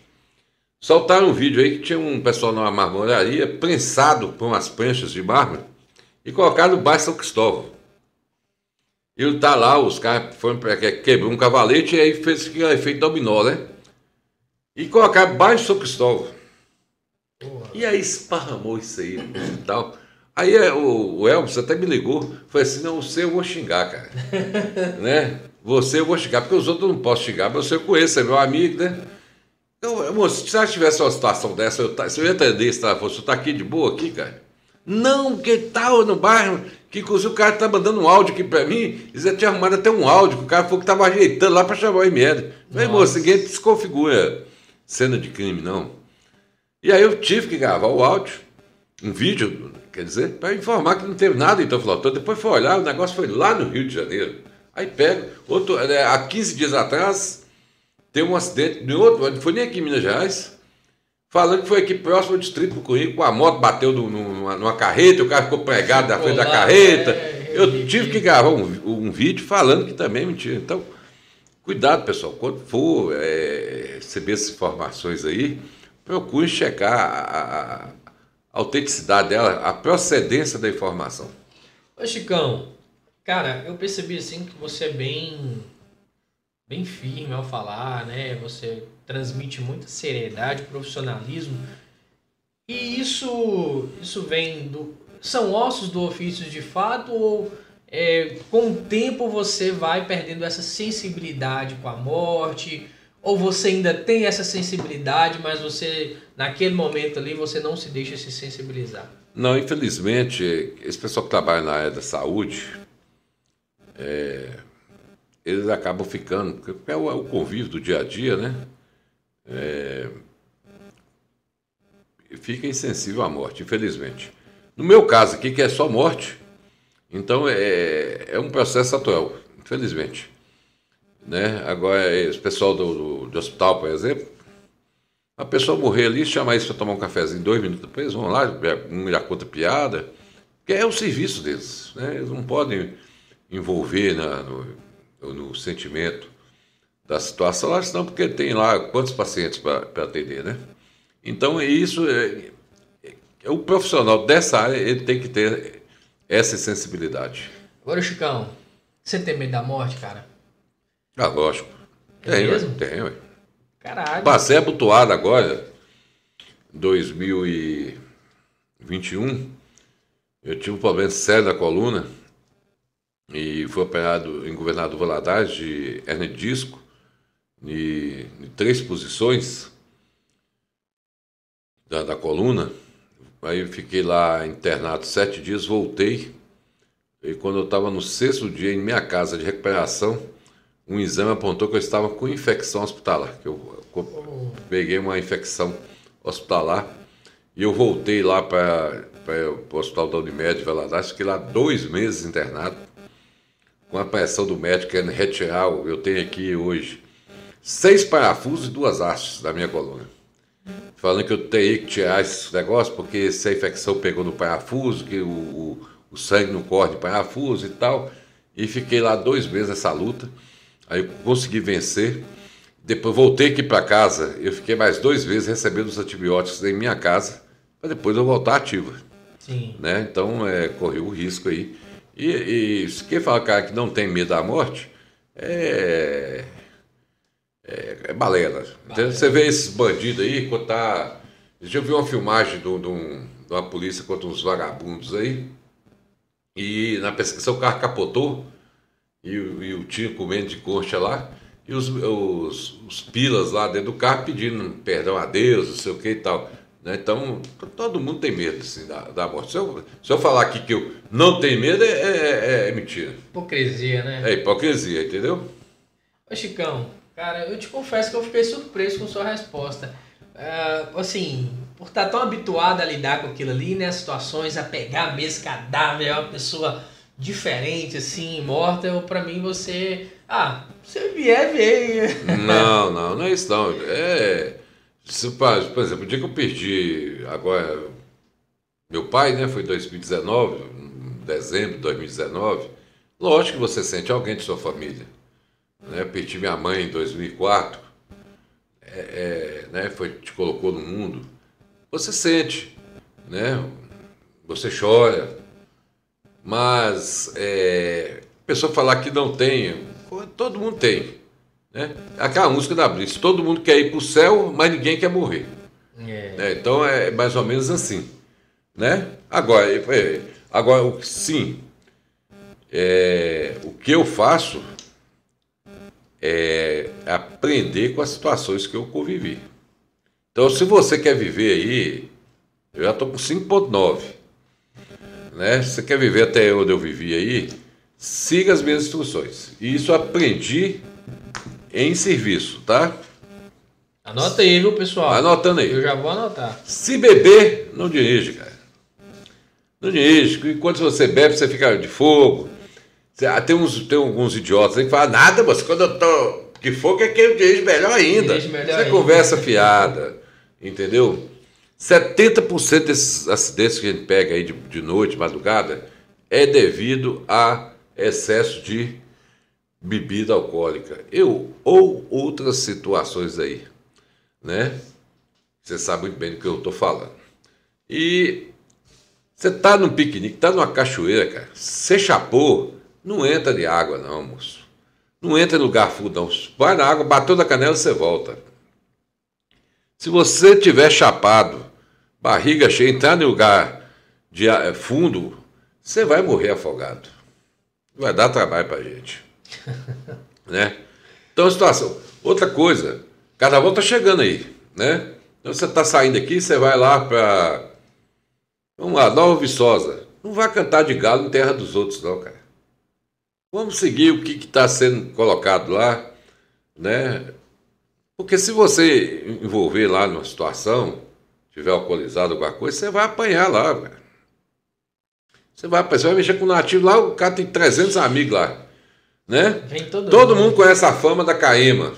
Soltaram um vídeo aí que tinha um pessoal numa marmoraria prensado por umas pranchas de mármore e colocado no bairro São Cristóvão. E ele tá lá, os caras foram quebrou um cavalete e aí fez aquele efeito dominó, né? E colocaram baixo São Cristóvão. Porra. E aí esparramou isso aí e tal. Aí é, o, o Elvis até me ligou, foi assim, não, você eu vou xingar, cara. né? Você eu vou xingar, porque os outros eu não posso xingar, mas você eu conheço, é meu amigo, né? Eu, moço, se tivesse uma situação dessa, eu, se eu ia entender se ela fosse, você tá aqui de boa aqui, cara? Não, que tal no bairro? Que inclusive o cara tá mandando um áudio aqui pra mim, e você tinha arrumado até um áudio, que o cara falou que tava ajeitando lá pra chamar o ML. Falei, moço, ninguém desconfigura cena de crime, não. E aí eu tive que gravar o áudio, um vídeo, quer dizer, para informar que não teve nada então falou, Depois foi olhar, o negócio foi lá no Rio de Janeiro. Aí pega, outro, é, há 15 dias atrás, Teve um acidente de outro, não foi nem aqui em Minas Gerais, falando que foi aqui próximo ao distrito do Corinho, a moto bateu no, numa, numa, carreta, o cara ficou pregado na frente da carreta. É, eu tive que gravar um, um, vídeo falando que também é mentira. Então, cuidado, pessoal, quando for é, receber essas informações aí, procure checar a, a, a autenticidade dela, a procedência da informação. Ô Chicão, cara, eu percebi assim que você é bem bem firme ao falar, né? Você transmite muita seriedade, profissionalismo. E isso, isso vem do. São ossos do ofício de fato ou é, com o tempo você vai perdendo essa sensibilidade com a morte? Ou você ainda tem essa sensibilidade, mas você, naquele momento ali, você não se deixa se sensibilizar? Não, infelizmente, esse pessoal que trabalha na área da saúde, é, eles acabam ficando, porque é o, é o convívio do dia a dia, né? É, fica insensível à morte, infelizmente. No meu caso aqui, que é só morte, então é, é um processo atual, infelizmente. Né? Agora, esse pessoal do, do, do hospital, por exemplo, a pessoa morrer ali, chamar isso para tomar um cafezinho dois minutos depois, vão lá, um já conta piada, que é o serviço deles. Né? Eles não podem envolver na, no, no sentimento da situação, lá não, porque tem lá quantos pacientes para atender, né? Então, isso é, é, o profissional dessa área ele tem que ter essa sensibilidade. Agora, Chicão, você tem medo da morte, cara? Ah, lógico. É tem, mesmo? Tem, ué. Caralho. Passei abotoado agora, 2021. Eu tive um problema sério da coluna. E foi operado em Governador Valadares de hernia de disco, em três posições da, da coluna. Aí eu fiquei lá internado sete dias, voltei. E quando eu estava no sexto dia em minha casa de recuperação, um exame apontou que eu estava com infecção hospitalar, que eu, eu peguei uma infecção hospitalar e eu voltei lá para o hospital da Unimed Valadares, fiquei lá dois meses internado, com a pressão do médico querendo retirar, eu tenho aqui hoje seis parafusos e duas hastes da minha coluna. Falando que eu teria que tirar esse negócio, porque se a infecção pegou no parafuso, que o, o, o sangue não corre de parafuso e tal. E fiquei lá dois meses nessa luta. Aí eu consegui vencer. Depois voltei aqui para casa. Eu fiquei mais dois meses recebendo os antibióticos em minha casa, para depois eu voltar ativa. Sim. Né? Então, é, corri o risco aí. E, e quem fala, cara, que não tem medo da morte, é, é, é balela. balela. Você vê esses bandidos aí, quando tá. Eu vi uma filmagem de, uma polícia contra uns vagabundos aí. E na perseguição o carro capotou e, e o tio comendo de coxa lá. E os, os, os, pilas lá dentro do carro pedindo perdão a Deus, não sei o que e tal. Né? Então, todo mundo tem medo assim, da, da morte. Se eu, se eu falar aqui que eu não tenho medo, é, é, é mentira. Hipocrisia, né? É hipocrisia, entendeu? Ô Chicão, cara, eu te confesso que eu fiquei surpreso com sua resposta. Uh, assim, por estar tão habituado a lidar com aquilo ali, né? Situações, a pegar mesmo cadáver, é uma pessoa diferente, assim, morta, para mim você. Ah, se vier, vem. Não, não, não é isso não. É. Se, por exemplo, o dia que eu perdi agora. Meu pai, né? Foi em 2019, dezembro de 2019. Lógico que você sente alguém de sua família. Né? Perdi minha mãe em 2004. É, é, né? Foi, te colocou no mundo. Você sente, né? Você chora mas é, a pessoa falar que não tem, todo mundo tem. Né? Aquela música da Brice, todo mundo quer ir para o céu, mas ninguém quer morrer. É. É, então é mais ou menos assim. Né? Agora, é, agora sim, é, o que eu faço é aprender com as situações que eu convivi. Então, se você quer viver aí, eu já estou com 5,9 né? Se você quer viver até onde eu vivi aí, siga as minhas instruções. E isso aprendi em serviço, tá? Anota aí, viu, pessoal? Anotando aí. Eu já vou anotar. Se beber, não dirige, cara. Não dirige. Enquanto você bebe, você fica de fogo. Ah, tem, uns, tem alguns idiotas aí que falam, nada, mas quando eu tô de fogo é que eu dirijo melhor ainda. Dirige melhor você ainda. conversa fiada, entendeu? 70% desses acidentes que a gente pega aí de, de noite, madrugada, é devido a excesso de bebida alcoólica. Eu, ou outras situações aí, né? Você sabe muito bem do que eu estou falando. E você tá num piquenique, tá numa cachoeira, cara. Você chapou, não entra de água, não, moço. Não entra em lugar não. Vai na água, bateu na canela, você volta. Se você tiver chapado, barriga cheia, entrar em lugar de eh, fundo, você vai morrer afogado. Vai dar trabalho pra gente. né? Então, situação. Outra coisa, carnaval tá chegando aí, né? Então você tá saindo aqui, você vai lá para Vamos lá, Nova Viçosa. Não vai cantar de galo em terra dos outros, não, cara. Vamos seguir o que está sendo colocado lá, né? Porque se você envolver lá numa situação, tiver alcoolizado alguma coisa, você vai apanhar lá. Você vai, você vai mexer com o nativo lá, o cara tem 300 amigos lá, né? todo, todo mundo conhece a fama da Caema,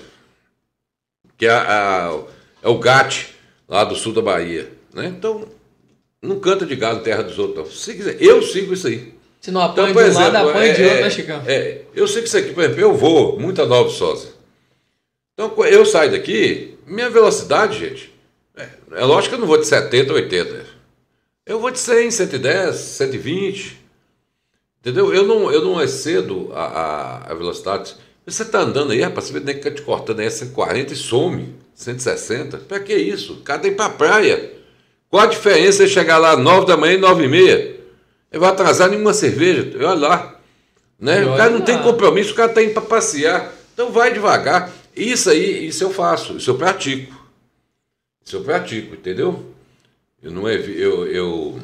que é, a, é o GAT lá do sul da Bahia, né? Então, não canta de gado terra dos outros, não. Se quiser, eu sigo isso aí. Se não apanha então, de um lado, apanha é, de outro, né, Chicão? É, eu sigo isso aqui, por exemplo, eu vou muito a Nova Sosa. Então, eu saio daqui, minha velocidade, gente, é, é lógico que eu não vou de 70, 80. Eu vou de 100, 110, 120. Entendeu? Eu não, eu não excedo a, a, a velocidade. Você está andando aí, rapaz, você vê nem que te cortando aí 140 e some. 160. Para que isso? O cara tem para praia. Qual a diferença de chegar lá 9 da manhã e 9 e meia? Ele vai atrasar nenhuma cerveja. Olha lá. Né? O cara não tem lá. compromisso, o cara tá indo para passear. Então vai devagar. Isso aí, isso eu faço, isso eu pratico. Isso eu pratico, entendeu? Eu não é. Eu, eu...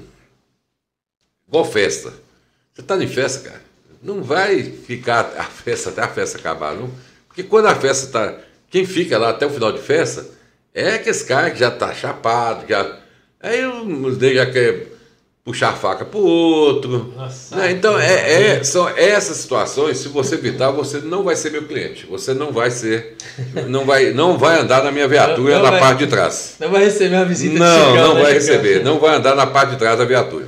Igual festa. Você tá em festa, cara. Não vai ficar a festa até a festa acabar, não. Porque quando a festa tá. Quem fica lá até o final de festa é aqueles caras que já tá chapado, já. Aí um já quer puxar a faca pro outro. Nossa. né? Então, é, é- são essas situações, se você evitar, você não vai ser meu cliente. Você não vai ser. Não vai, não vai andar na minha viatura Não- não na vai- parte de trás. Não vai receber uma visita Não, não né, vai Chicão? receber. Não vai andar na parte de trás da viatura.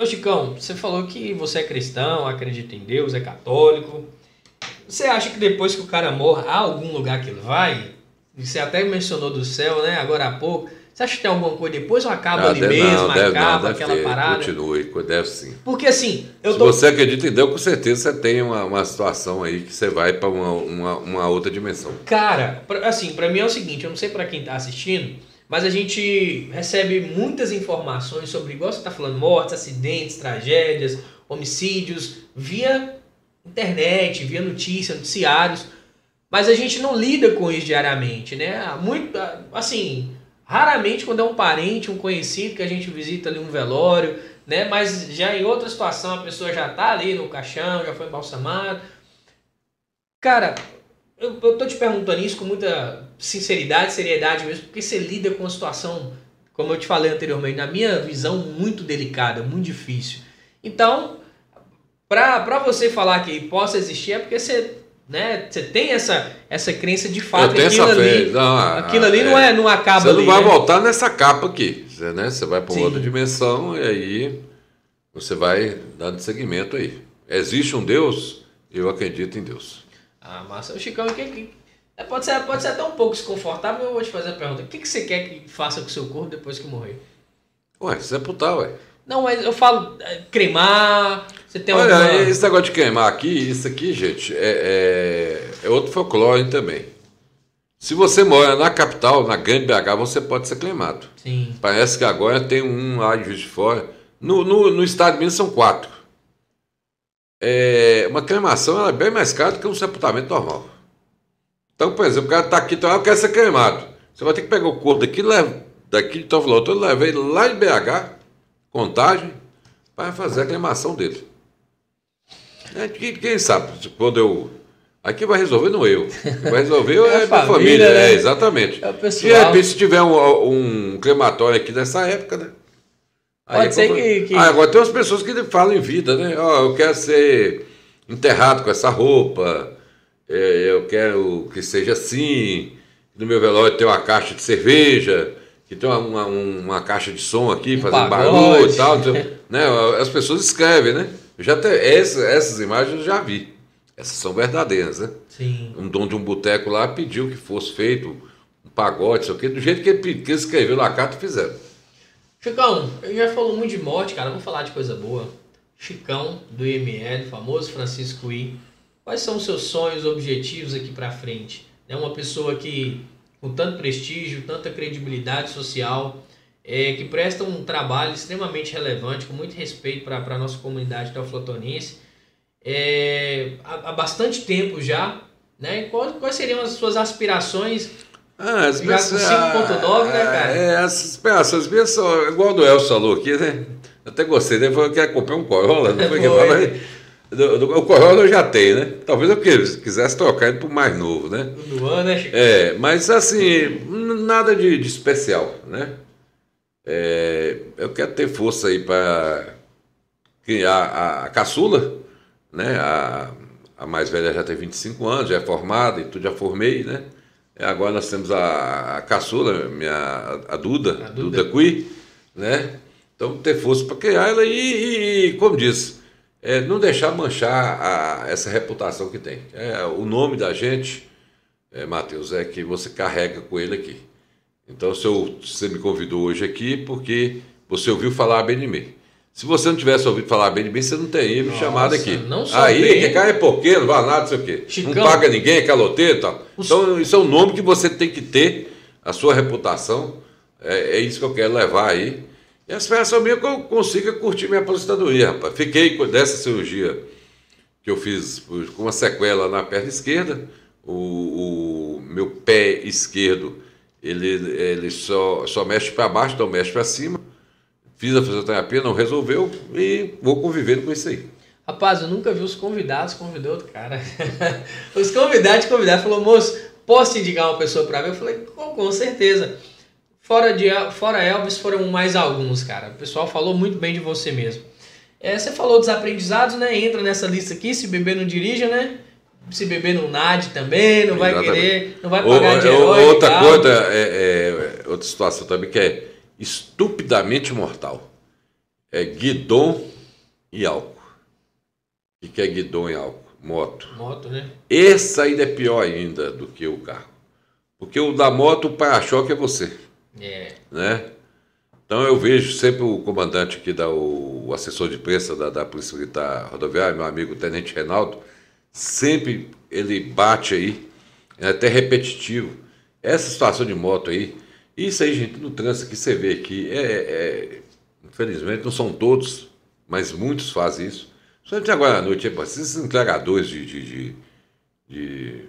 Ô Chicão, você falou que você é cristão, acredita em Deus, é católico. Você acha que depois que o cara morre, há algum lugar que ele vai? Você até mencionou do céu, né? Agora há pouco. Você acha que tem alguma coisa depois ou acaba Ah, ali deve- mesmo, não, deve, não, acaba deve aquela ter. parada? Continue, deve sim. Porque assim, eu Se tô. você acredita em Deus, com certeza você tem uma, uma situação aí que você vai para uma, uma, uma outra dimensão. Cara, pra- assim, pra mim é o seguinte, eu não sei pra quem tá assistindo, mas a gente recebe muitas informações sobre, igual você tá falando, mortes, acidentes, tragédias, homicídios, via internet, via notícia, noticiários, mas a gente não lida com isso diariamente, né? Muito, assim, raramente quando é um parente, um conhecido que a gente visita ali um velório, né? Mas já em outra situação a pessoa já tá ali no caixão, já foi embalsamada. Cara, eu, eu tô te perguntando isso com muita sinceridade, seriedade mesmo, porque você lida com uma situação, como eu te falei anteriormente, na minha visão, muito delicada, muito difícil. Então, pra, pra você falar que possa existir, é porque você, né, você tem essa, essa crença de fato que aquilo essa fé. ali, Não, ah, aquilo ali é. não, é, não acaba Você ali. não vai né? voltar nessa capa aqui. Você, né? você vai para uma outra dimensão e aí você vai dando seguimento aí. Existe um Deus? Eu acredito em Deus. Ah, massa. O Chicão, que, que, é, pode, ser, pode ser até um pouco desconfortável, eu vou te fazer a pergunta. O que, que você quer que faça com o seu corpo depois que morrer? Ué, sepultar, ué. Não, mas eu falo é, cremar, você tem Olha, alguma... esse negócio de queimar aqui, isso aqui, gente, é, é, é outro folclore também. Se você mora na capital, na grande BH, você pode ser queimado. Sim. Parece que agora tem um lá Juiz de Fora. No, no, no estado de Minas são quatro. É, uma cremação é bem mais cara do que um sepultamento normal. Então, por exemplo, o cara está aqui, então, eu quero ser cremado. Você vai ter que pegar o corpo daqui, leva, daqui de Tovoloto, eu levei lá em BH, contagem, para fazer a cremação dele. É, quem, quem sabe, quando eu. Aqui vai resolver não eu. Vai resolver É a é a minha família, família, né? é, exatamente. É o De repente, se tiver um, um crematório aqui dessa época, né? Pode ser como- que- que- Ah, agora tem umas pessoas que falam em vida, né? Ó, eu quero ser enterrado com essa roupa, é, eu quero que seja assim, no meu velório tem uma caixa de cerveja, que tem uma, uma, uma caixa de som aqui, Um fazendo pagode. barulho e tal. então, né? As pessoas escrevem, né? Eu já te, essa, essas imagens eu já vi. Essas são verdadeiras, né? Sim. um dono de um boteco lá pediu que fosse feito um pagode, sei o quê, do jeito que ele, que ele escreveu na carta, fizeram. Chicão, eu já falou muito de morte, cara. Vamos falar de coisa boa. Chicão, do IML, famoso Francisco I. Quais são os seus sonhos, objetivos aqui pra frente? É uma pessoa que, com tanto prestígio, tanta credibilidade social, é, que presta um trabalho extremamente relevante, com muito respeito para a nossa comunidade teoflotonense, é, há, há bastante tempo já. Né? Quais, quais seriam as suas aspirações Ah, as minhas- com 5.9, né, cara? É, as aspirações minhas são igual do Elcio falou aqui, né? Até gostei, né? Falou que ia comprar um Corolla, não foi que Foi. falou? O Corolla eu já tenho, né? Talvez eu quis- quisesse trocar ele por mais novo, né? do ano, né, Chicão? É, mas assim, nada de, de especial, né? É, eu quero ter força aí para criar a, a caçula, né? A, a mais velha já tem 25 anos, já é formada e tudo, já formei, né? E agora nós temos a, a caçula, minha, a Duda, A Duda, Duda. Cui, né? Então ter força para criar ela e, e, como disse, é, não deixar manchar a- essa reputação que tem. É, o nome da gente, é, Matheus, é que você carrega com ele aqui. Então, se eu- você me convidou hoje aqui porque você ouviu falar bem de mim. Se você não tivesse ouvido falar bem de mim, você não teria me Nossa, chamado aqui. não só Aí, bem- que cara é porqueiro, não vai nada, não sei o quê. Chicão. Não paga ninguém, é caloteiro e tal. Os- Então, isso é um nome que você tem que ter, a sua reputação. É, é isso que eu quero levar aí. E a esperança minha é que eu consiga curtir minha aposentadoria, rapaz. Fiquei com- dessa cirurgia que eu fiz com uma sequela na perna esquerda. O, o meu pé esquerdo ele, ele só, só mexe para baixo, não mexe para cima. Fiz a fisioterapia, não resolveu e vou convivendo com isso aí. Rapaz, eu nunca vi os convidados convidou outro cara. os convidados convidaram, falou, moço, posso indicar uma pessoa para ver? Eu falei, com, com certeza. Fora, de, fora Elvis, foram mais alguns, cara. O pessoal falou muito bem de você mesmo. É, você falou dos aprendizados, né? Entra nessa lista aqui, se beber não dirija, né? Se beber não nade também, não vai Exatamente. querer, não vai pagar o, de herói. Outra coisa, é, é, outra situação também que é estupidamente mortal. É guidon e álcool. O que é guidon e álcool? Moto. Moto, né? Esse ainda é pior ainda do que o carro. Porque o da moto, o para-choque é você. É. Né? Então eu vejo sempre o comandante aqui, da, o, assessor de imprensa da, da Polícia Militar Rodoviária, meu amigo Tenente Reinaldo, sempre ele bate aí, é até repetitivo. Essa situação de moto aí, isso aí, gente, no trânsito que você vê aqui, é, é, infelizmente não são todos, mas muitos fazem isso. Somente agora à noite, esses entregadores de, de, de, de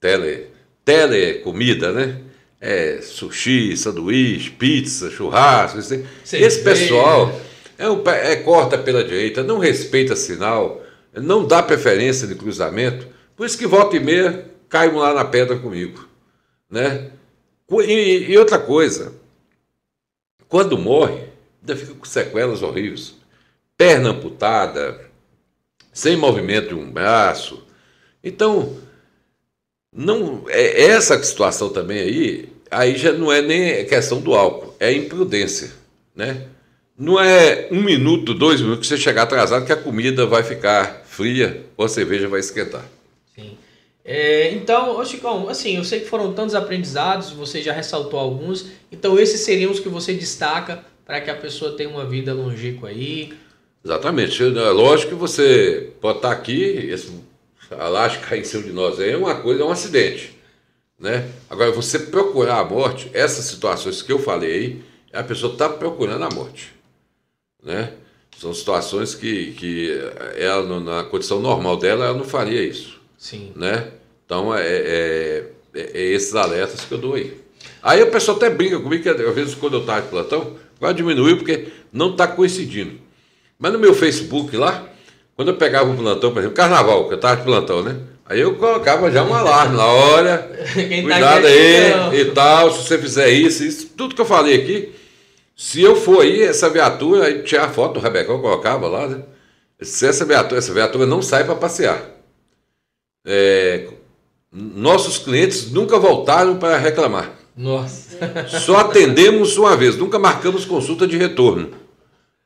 tele, telecomida, né? É, sushi, sanduíche, pizza, churrasco. Esse, esse pessoal é, é, corta pela direita, não respeita sinal, não dá preferência de cruzamento. Por isso que volta e meia caem lá na pedra comigo. Né? E, e outra coisa, quando morre, ainda fica com sequelas horríveis. Perna amputada, sem movimento de um braço. Então, não é essa situação também aí aí já não é nem questão do álcool, é imprudência, né? Não é um minuto, dois minutos que você chegar atrasado que a comida vai ficar fria ou a cerveja vai esquentar. Sim. É, então, ô Chicão, assim, eu sei que foram tantos aprendizados, você já ressaltou alguns, então esses seriam os que você destaca para que a pessoa tenha uma vida longínqua aí. Exatamente. É lógico que você pode estar aqui, esse alasca cair em cima de nós aí é uma coisa, é um acidente. Né? Agora, você procurar a morte, essas situações que eu falei aí, a pessoa está procurando a morte. Né? São situações que, que ela, na condição normal dela, ela não faria isso. Sim. Né? Então, é, é, é, é esses alertas que eu dou aí. Aí o pessoal até brinca comigo, que às vezes quando eu estava de plantão, agora diminuiu porque não está coincidindo. Mas no meu Facebook lá, quando eu pegava o plantão, por exemplo, carnaval, que eu estava de plantão, né? Aí eu colocava já um alarme na hora, Quem tá cuidado tá aí e tal, se você fizer isso, isso, tudo que eu falei aqui, se eu for aí, essa viatura, aí tinha a foto do Rebecão, eu colocava lá, né? Se essa viatura, essa viatura não sai para passear. É, nossos clientes nunca voltaram para reclamar. Nossa. Só atendemos uma vez, nunca marcamos consulta de retorno.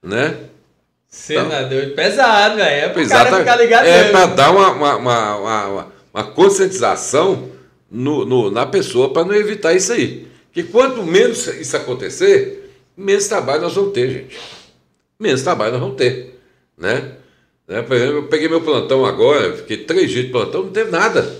Né? Senador, então, pesado, velho. É para cara ficar ligado É para dar uma, uma, uma, uma, uma conscientização no, no, na pessoa para não evitar isso aí. Que quanto menos isso acontecer, menos trabalho nós vamos ter, gente. Menos trabalho nós vamos ter. Né? né? Por exemplo, eu peguei meu plantão agora, fiquei três dias de plantão, não teve nada.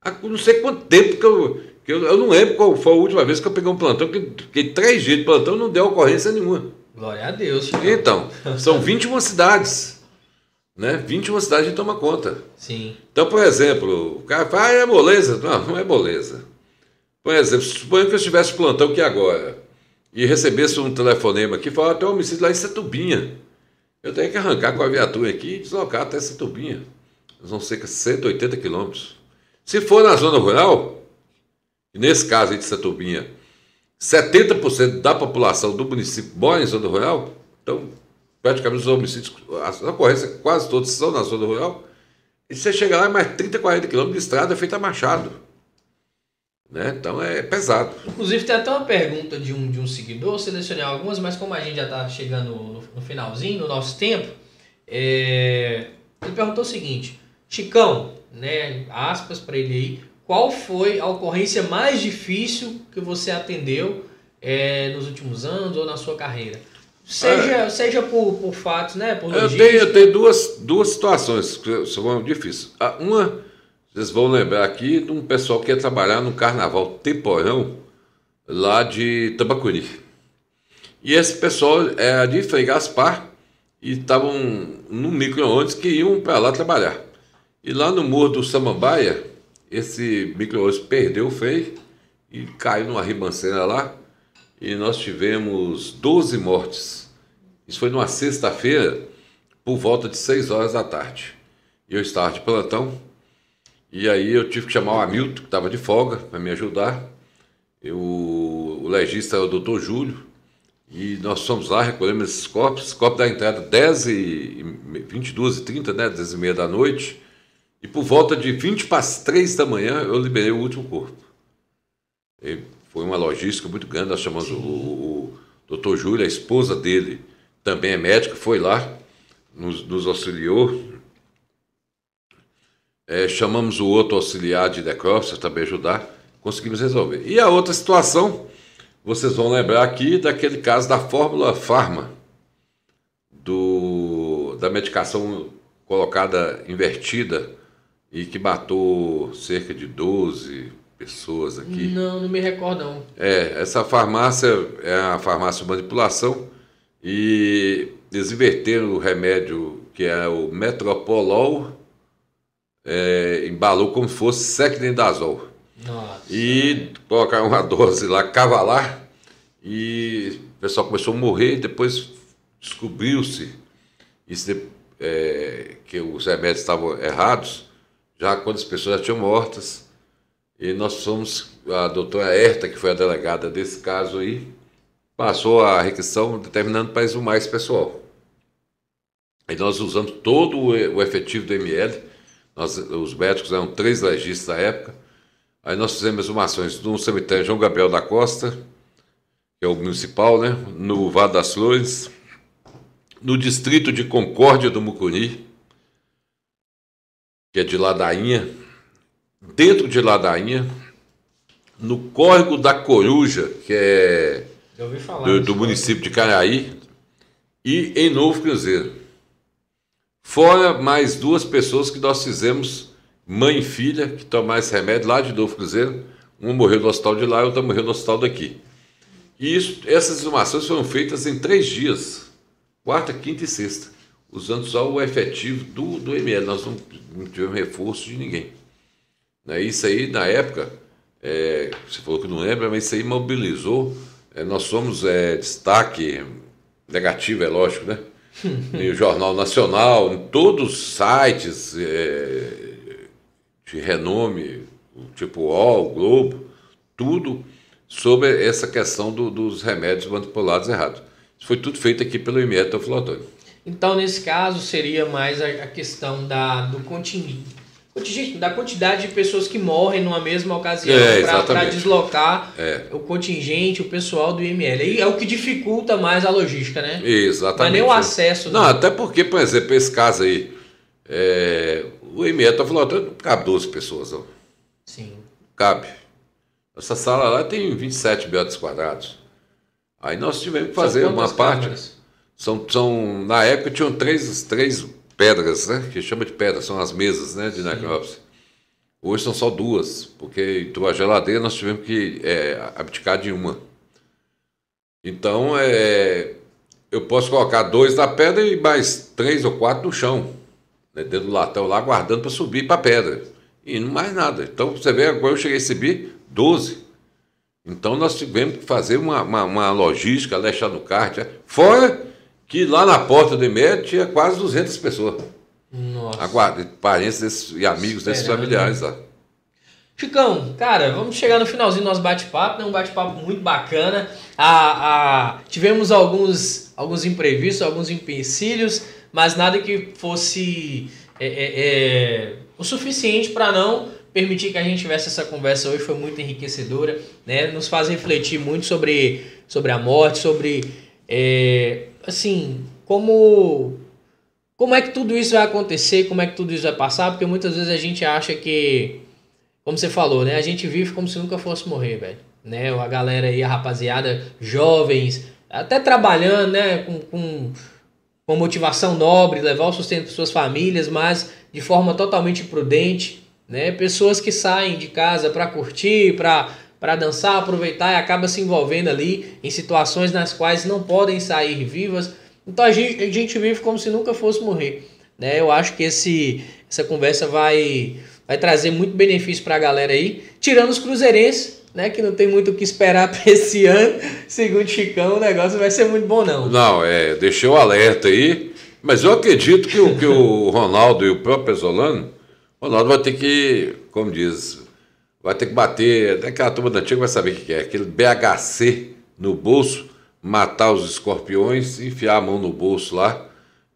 Há não sei quanto tempo que eu. Que eu, eu não lembro qual foi a última vez que eu peguei um plantão, que fiquei três dias de plantão não deu ocorrência nenhuma. Glória a Deus. Chico. Então, são 21 cidades. Né? 21 cidades de toma conta. Sim. Então, por exemplo, o cara fala, ah, é moleza. Não, não é moleza. Por exemplo, suponha que eu estivesse plantão aqui agora e recebesse um telefonema aqui, falar, tem um homicídio lá em Setubinha. Eu tenho que arrancar com a viatura aqui e deslocar até Setubinha. Vão ser 180 quilômetros. Se for na zona rural, nesse caso aí de Setubinha, 70% da população do município mora em zona rural, então praticamente os homicídios, as ocorrências quase todas são na zona rural, e você chega lá mais 30, 40 quilômetros de estrada feita a machado. Né? Então é pesado. Inclusive tem até uma pergunta de um, de um seguidor, selecionei algumas, mas como a gente já está chegando no, no, finalzinho, no nosso tempo, é... ele perguntou o seguinte, Chicão, né, aspas para ele aí, qual foi a ocorrência mais difícil que você atendeu é, nos últimos anos ou na sua carreira? Seja, é, seja por, por fatos, né? Por eu tenho, eu tenho duas, duas situações que são difíceis. Uma, vocês vão lembrar aqui de um pessoal que ia trabalhar no carnaval temporão lá de Tambacuri. E esse pessoal era de Frei Gaspar e estavam num micro-ônibus que iam para lá trabalhar. E lá no Morro do Samambaia, esse micro-ônibus perdeu o freio e caiu numa ribanceira lá e nós tivemos 12 mortes. Isso foi numa sexta-feira, por volta de 6 horas da tarde. Eu estava de plantão e aí eu tive que chamar o Hamilton, que estava de folga, para me ajudar. Eu, o legista é o doutor Júlio, e nós fomos lá, recolhemos esses corpos, corpos da entrada 10 e 22 e 30, né, 10 e meia da noite, e por volta de 20 para as 3 da manhã eu liberei o último corpo. E foi uma logística muito grande, nós chamamos o, o, doutor Júlio, a esposa dele também é médica, foi lá, nos, nos auxiliou. É, chamamos o outro auxiliar de necrópsia também ajudar, conseguimos resolver. E a outra situação vocês vão lembrar aqui daquele caso da fórmula Pharma, do, da medicação colocada invertida e que matou cerca de 12 pessoas aqui. Não, não me recordo não. É, essa farmácia é a farmácia de manipulação e eles inverteram o remédio que é o Metropolol, é, embalou como se fosse Secnidazol. Nossa. E colocaram uma dose lá, cavalar, e o pessoal começou a morrer, depois descobriu-se é, que os remédios estavam errados, já quando as pessoas já tinham mortas. E nós fomos, a doutora Herta, que foi a delegada desse caso aí, passou a requisição determinando para exumar esse pessoal. Aí nós usamos todo o efetivo do ML, nós, os médicos eram três legistas da época, Aí nós fizemos exumações no cemitério João Gabriel da Costa, que é o municipal, né? no Vale das Flores, no distrito de Concórdia do Mucuni, que é de Ladainha, dentro de Ladainha, no Córrego da Coruja, que é do, do município de Caraí, e em Novo Cruzeiro. Fora mais duas pessoas que nós fizemos mãe e filha que tomaram esse remédio lá de Novo Cruzeiro. Uma morreu no hospital de lá e outra morreu no hospital daqui. E isso, essas exumações foram feitas em três dias, quarta, quinta e sexta, usando só o efetivo do, do ML. Nós não, não tivemos reforço de ninguém. Né? Isso aí, na época, é, você falou que não lembra, mas isso aí mobilizou. É, nós somos é, destaque negativo, é lógico, né? no Jornal Nacional, em todos os sites, é, de renome, tipo O, Globo, tudo sobre essa questão do, dos remédios manipulados errados. Isso foi tudo feito aqui pelo IMET Teofilotônio. Então, nesse caso, seria mais a, questão da, do contingente, da quantidade de pessoas que morrem numa mesma ocasião é, para deslocar é. o contingente, o pessoal do IML. E é o que dificulta mais a logística, né? Exatamente. Não é nem o acesso. Não, até porque, por exemplo, esse caso aí, é, o IME está falando, cabe 12 pessoas. Ó. Sim. Cabe. Essa sala lá tem 27 metros quadrados. Aí nós tivemos que fazer uma parte. São, são, na época tinham três, três pedras, né? Que chama de pedras, são as mesas né, de necrópsia. Hoje são só duas, porque entrou a geladeira, nós tivemos que é, abdicar de uma. Então, é, eu posso colocar dois na pedra e mais três ou quatro no chão né, dentro do latão lá, aguardando para subir para a pedra. E não mais nada. Então, você vê, agora eu cheguei a subir 12. Então, nós tivemos que fazer uma, uma, uma logística, deixar no kart. Fora que lá na porta do IMED tinha quase 200 pessoas. Nossa. Aguarda, parentes desses, e amigos desses familiares lá. Chicão, cara, vamos chegar no finalzinho do nosso bate-papo, né? Um bate-papo muito bacana. Ah, ah, tivemos alguns, alguns imprevistos, alguns empecilhos, mas nada que fosse é, é, é, o suficiente para não permitir que a gente tivesse essa conversa hoje. Foi muito enriquecedora, né? Nos faz refletir muito sobre, sobre a morte, sobre é, assim como como é que tudo isso vai acontecer, como é que tudo isso vai passar, porque muitas vezes a gente acha que, como você falou, né? A gente vive como se nunca fosse morrer, velho. Né? A galera aí, a rapaziada, jovens, até trabalhando, né? Com, com com motivação nobre, levar o sustento para suas famílias, mas de forma totalmente prudente, né? Pessoas que saem de casa para curtir, para para dançar, aproveitar e acaba se envolvendo ali em situações nas quais não podem sair vivas, Então a gente, a gente vive como se nunca fosse morrer. Né? Eu acho que esse, essa conversa vai, vai trazer muito benefício para a galera aí, tirando os cruzeirenses, né, que não tem muito o que esperar para esse ano. Segundo Chicão, o negócio vai ser muito bom, não. Não, é, deixei o alerta aí, mas eu acredito que o, que o Ronaldo e o próprio Pesolano, Ronaldo vai ter que, como diz, vai ter que bater, até aquela turma da antiga vai saber o que é, aquele BHC no bolso, matar os escorpiões, enfiar a mão no bolso lá,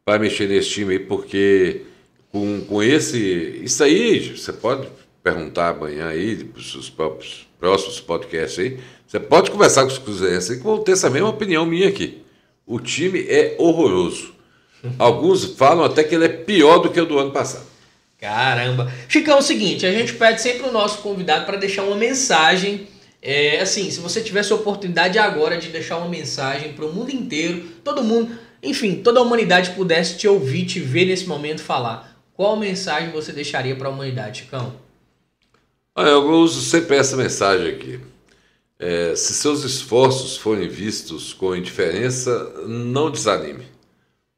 para mexer nesse time aí, porque com, com esse. Isso aí, você pode perguntar amanhã aí, para os próprios próximos podcasts aí. Você pode conversar com os cruzeirenses que vão ter essa mesma opinião minha aqui. O time é horroroso. Alguns falam até que ele é pior do que o do ano passado. Caramba. Chicão, é o seguinte, a gente pede sempre o nosso convidado para deixar uma mensagem. É, assim, se você tivesse a oportunidade agora de deixar uma mensagem para o mundo inteiro, todo mundo, enfim, toda a humanidade pudesse te ouvir, te ver nesse momento falar, qual mensagem você deixaria para a humanidade, Chicão? Eu uso sempre essa mensagem aqui. É, se seus esforços forem vistos com indiferença, não desanime.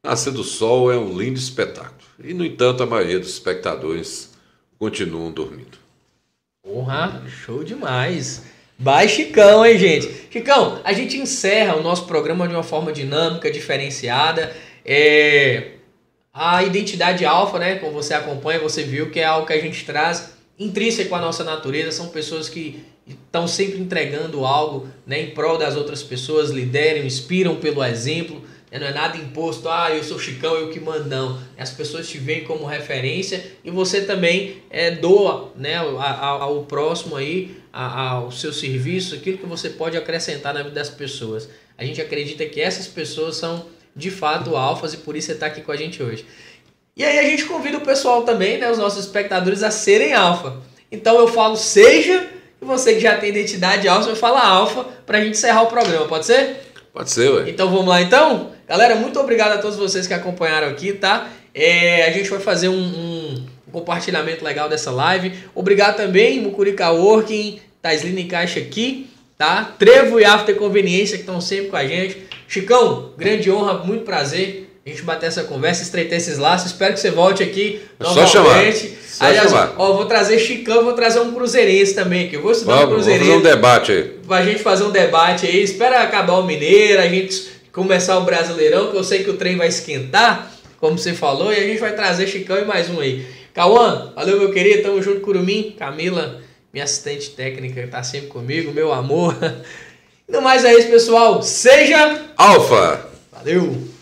Nascer do Sol é um lindo espetáculo. E, no entanto, a maioria dos espectadores continuam dormindo. Porra, show demais. Vai, Chicão, hein, gente? Chicão, a gente encerra o nosso programa de uma forma dinâmica, diferenciada. É... A identidade alfa, né? Como você acompanha, você viu que é algo que a gente traz intrínseco à nossa natureza, são pessoas que estão sempre entregando algo né, em prol das outras pessoas, lideram, inspiram pelo exemplo. Né, não é nada imposto, ah, eu sou Chicão, eu que mandão. As pessoas te veem como referência e você também é, doa né, ao, ao próximo aí, ao seu serviço, aquilo que você pode acrescentar na vida das pessoas. A gente acredita que essas pessoas são de fato alfas e por isso você está aqui com a gente hoje. E aí a gente convida o pessoal também, né, os nossos espectadores, a serem alfa. Então eu falo seja, e você que já tem identidade alfa, vai falar alfa para a gente encerrar o programa, pode ser? Pode ser, ué. Então vamos lá então? Galera, muito obrigado a todos vocês que acompanharam aqui, tá? É, a gente vai fazer um, um, compartilhamento legal dessa live. Obrigado também, Mucurica Working, Taisline Caixa aqui, tá? Trevo e After Conveniência que estão sempre com a gente. Chicão, grande honra, muito prazer a gente bater essa conversa, estreitar esses laços. Espero que você volte aqui é novamente. Só chamar. Só Aliás, chamar. Ó, vou trazer Chicão, vou trazer um cruzeirense também aqui. Eu vou estudar vamos, um cruzeirense. Vamos fazer um debate aí. Pra gente fazer um debate aí. Espera acabar o Mineiro, a gente começar o Brasileirão, que eu sei que o trem vai esquentar, como você falou, e a gente vai trazer Chicão e mais um aí. Cauã, valeu meu querido, tamo junto, Curumim. Camila, minha assistente técnica, tá sempre comigo, meu amor. No mais é isso, pessoal. Seja Alfa. Valeu!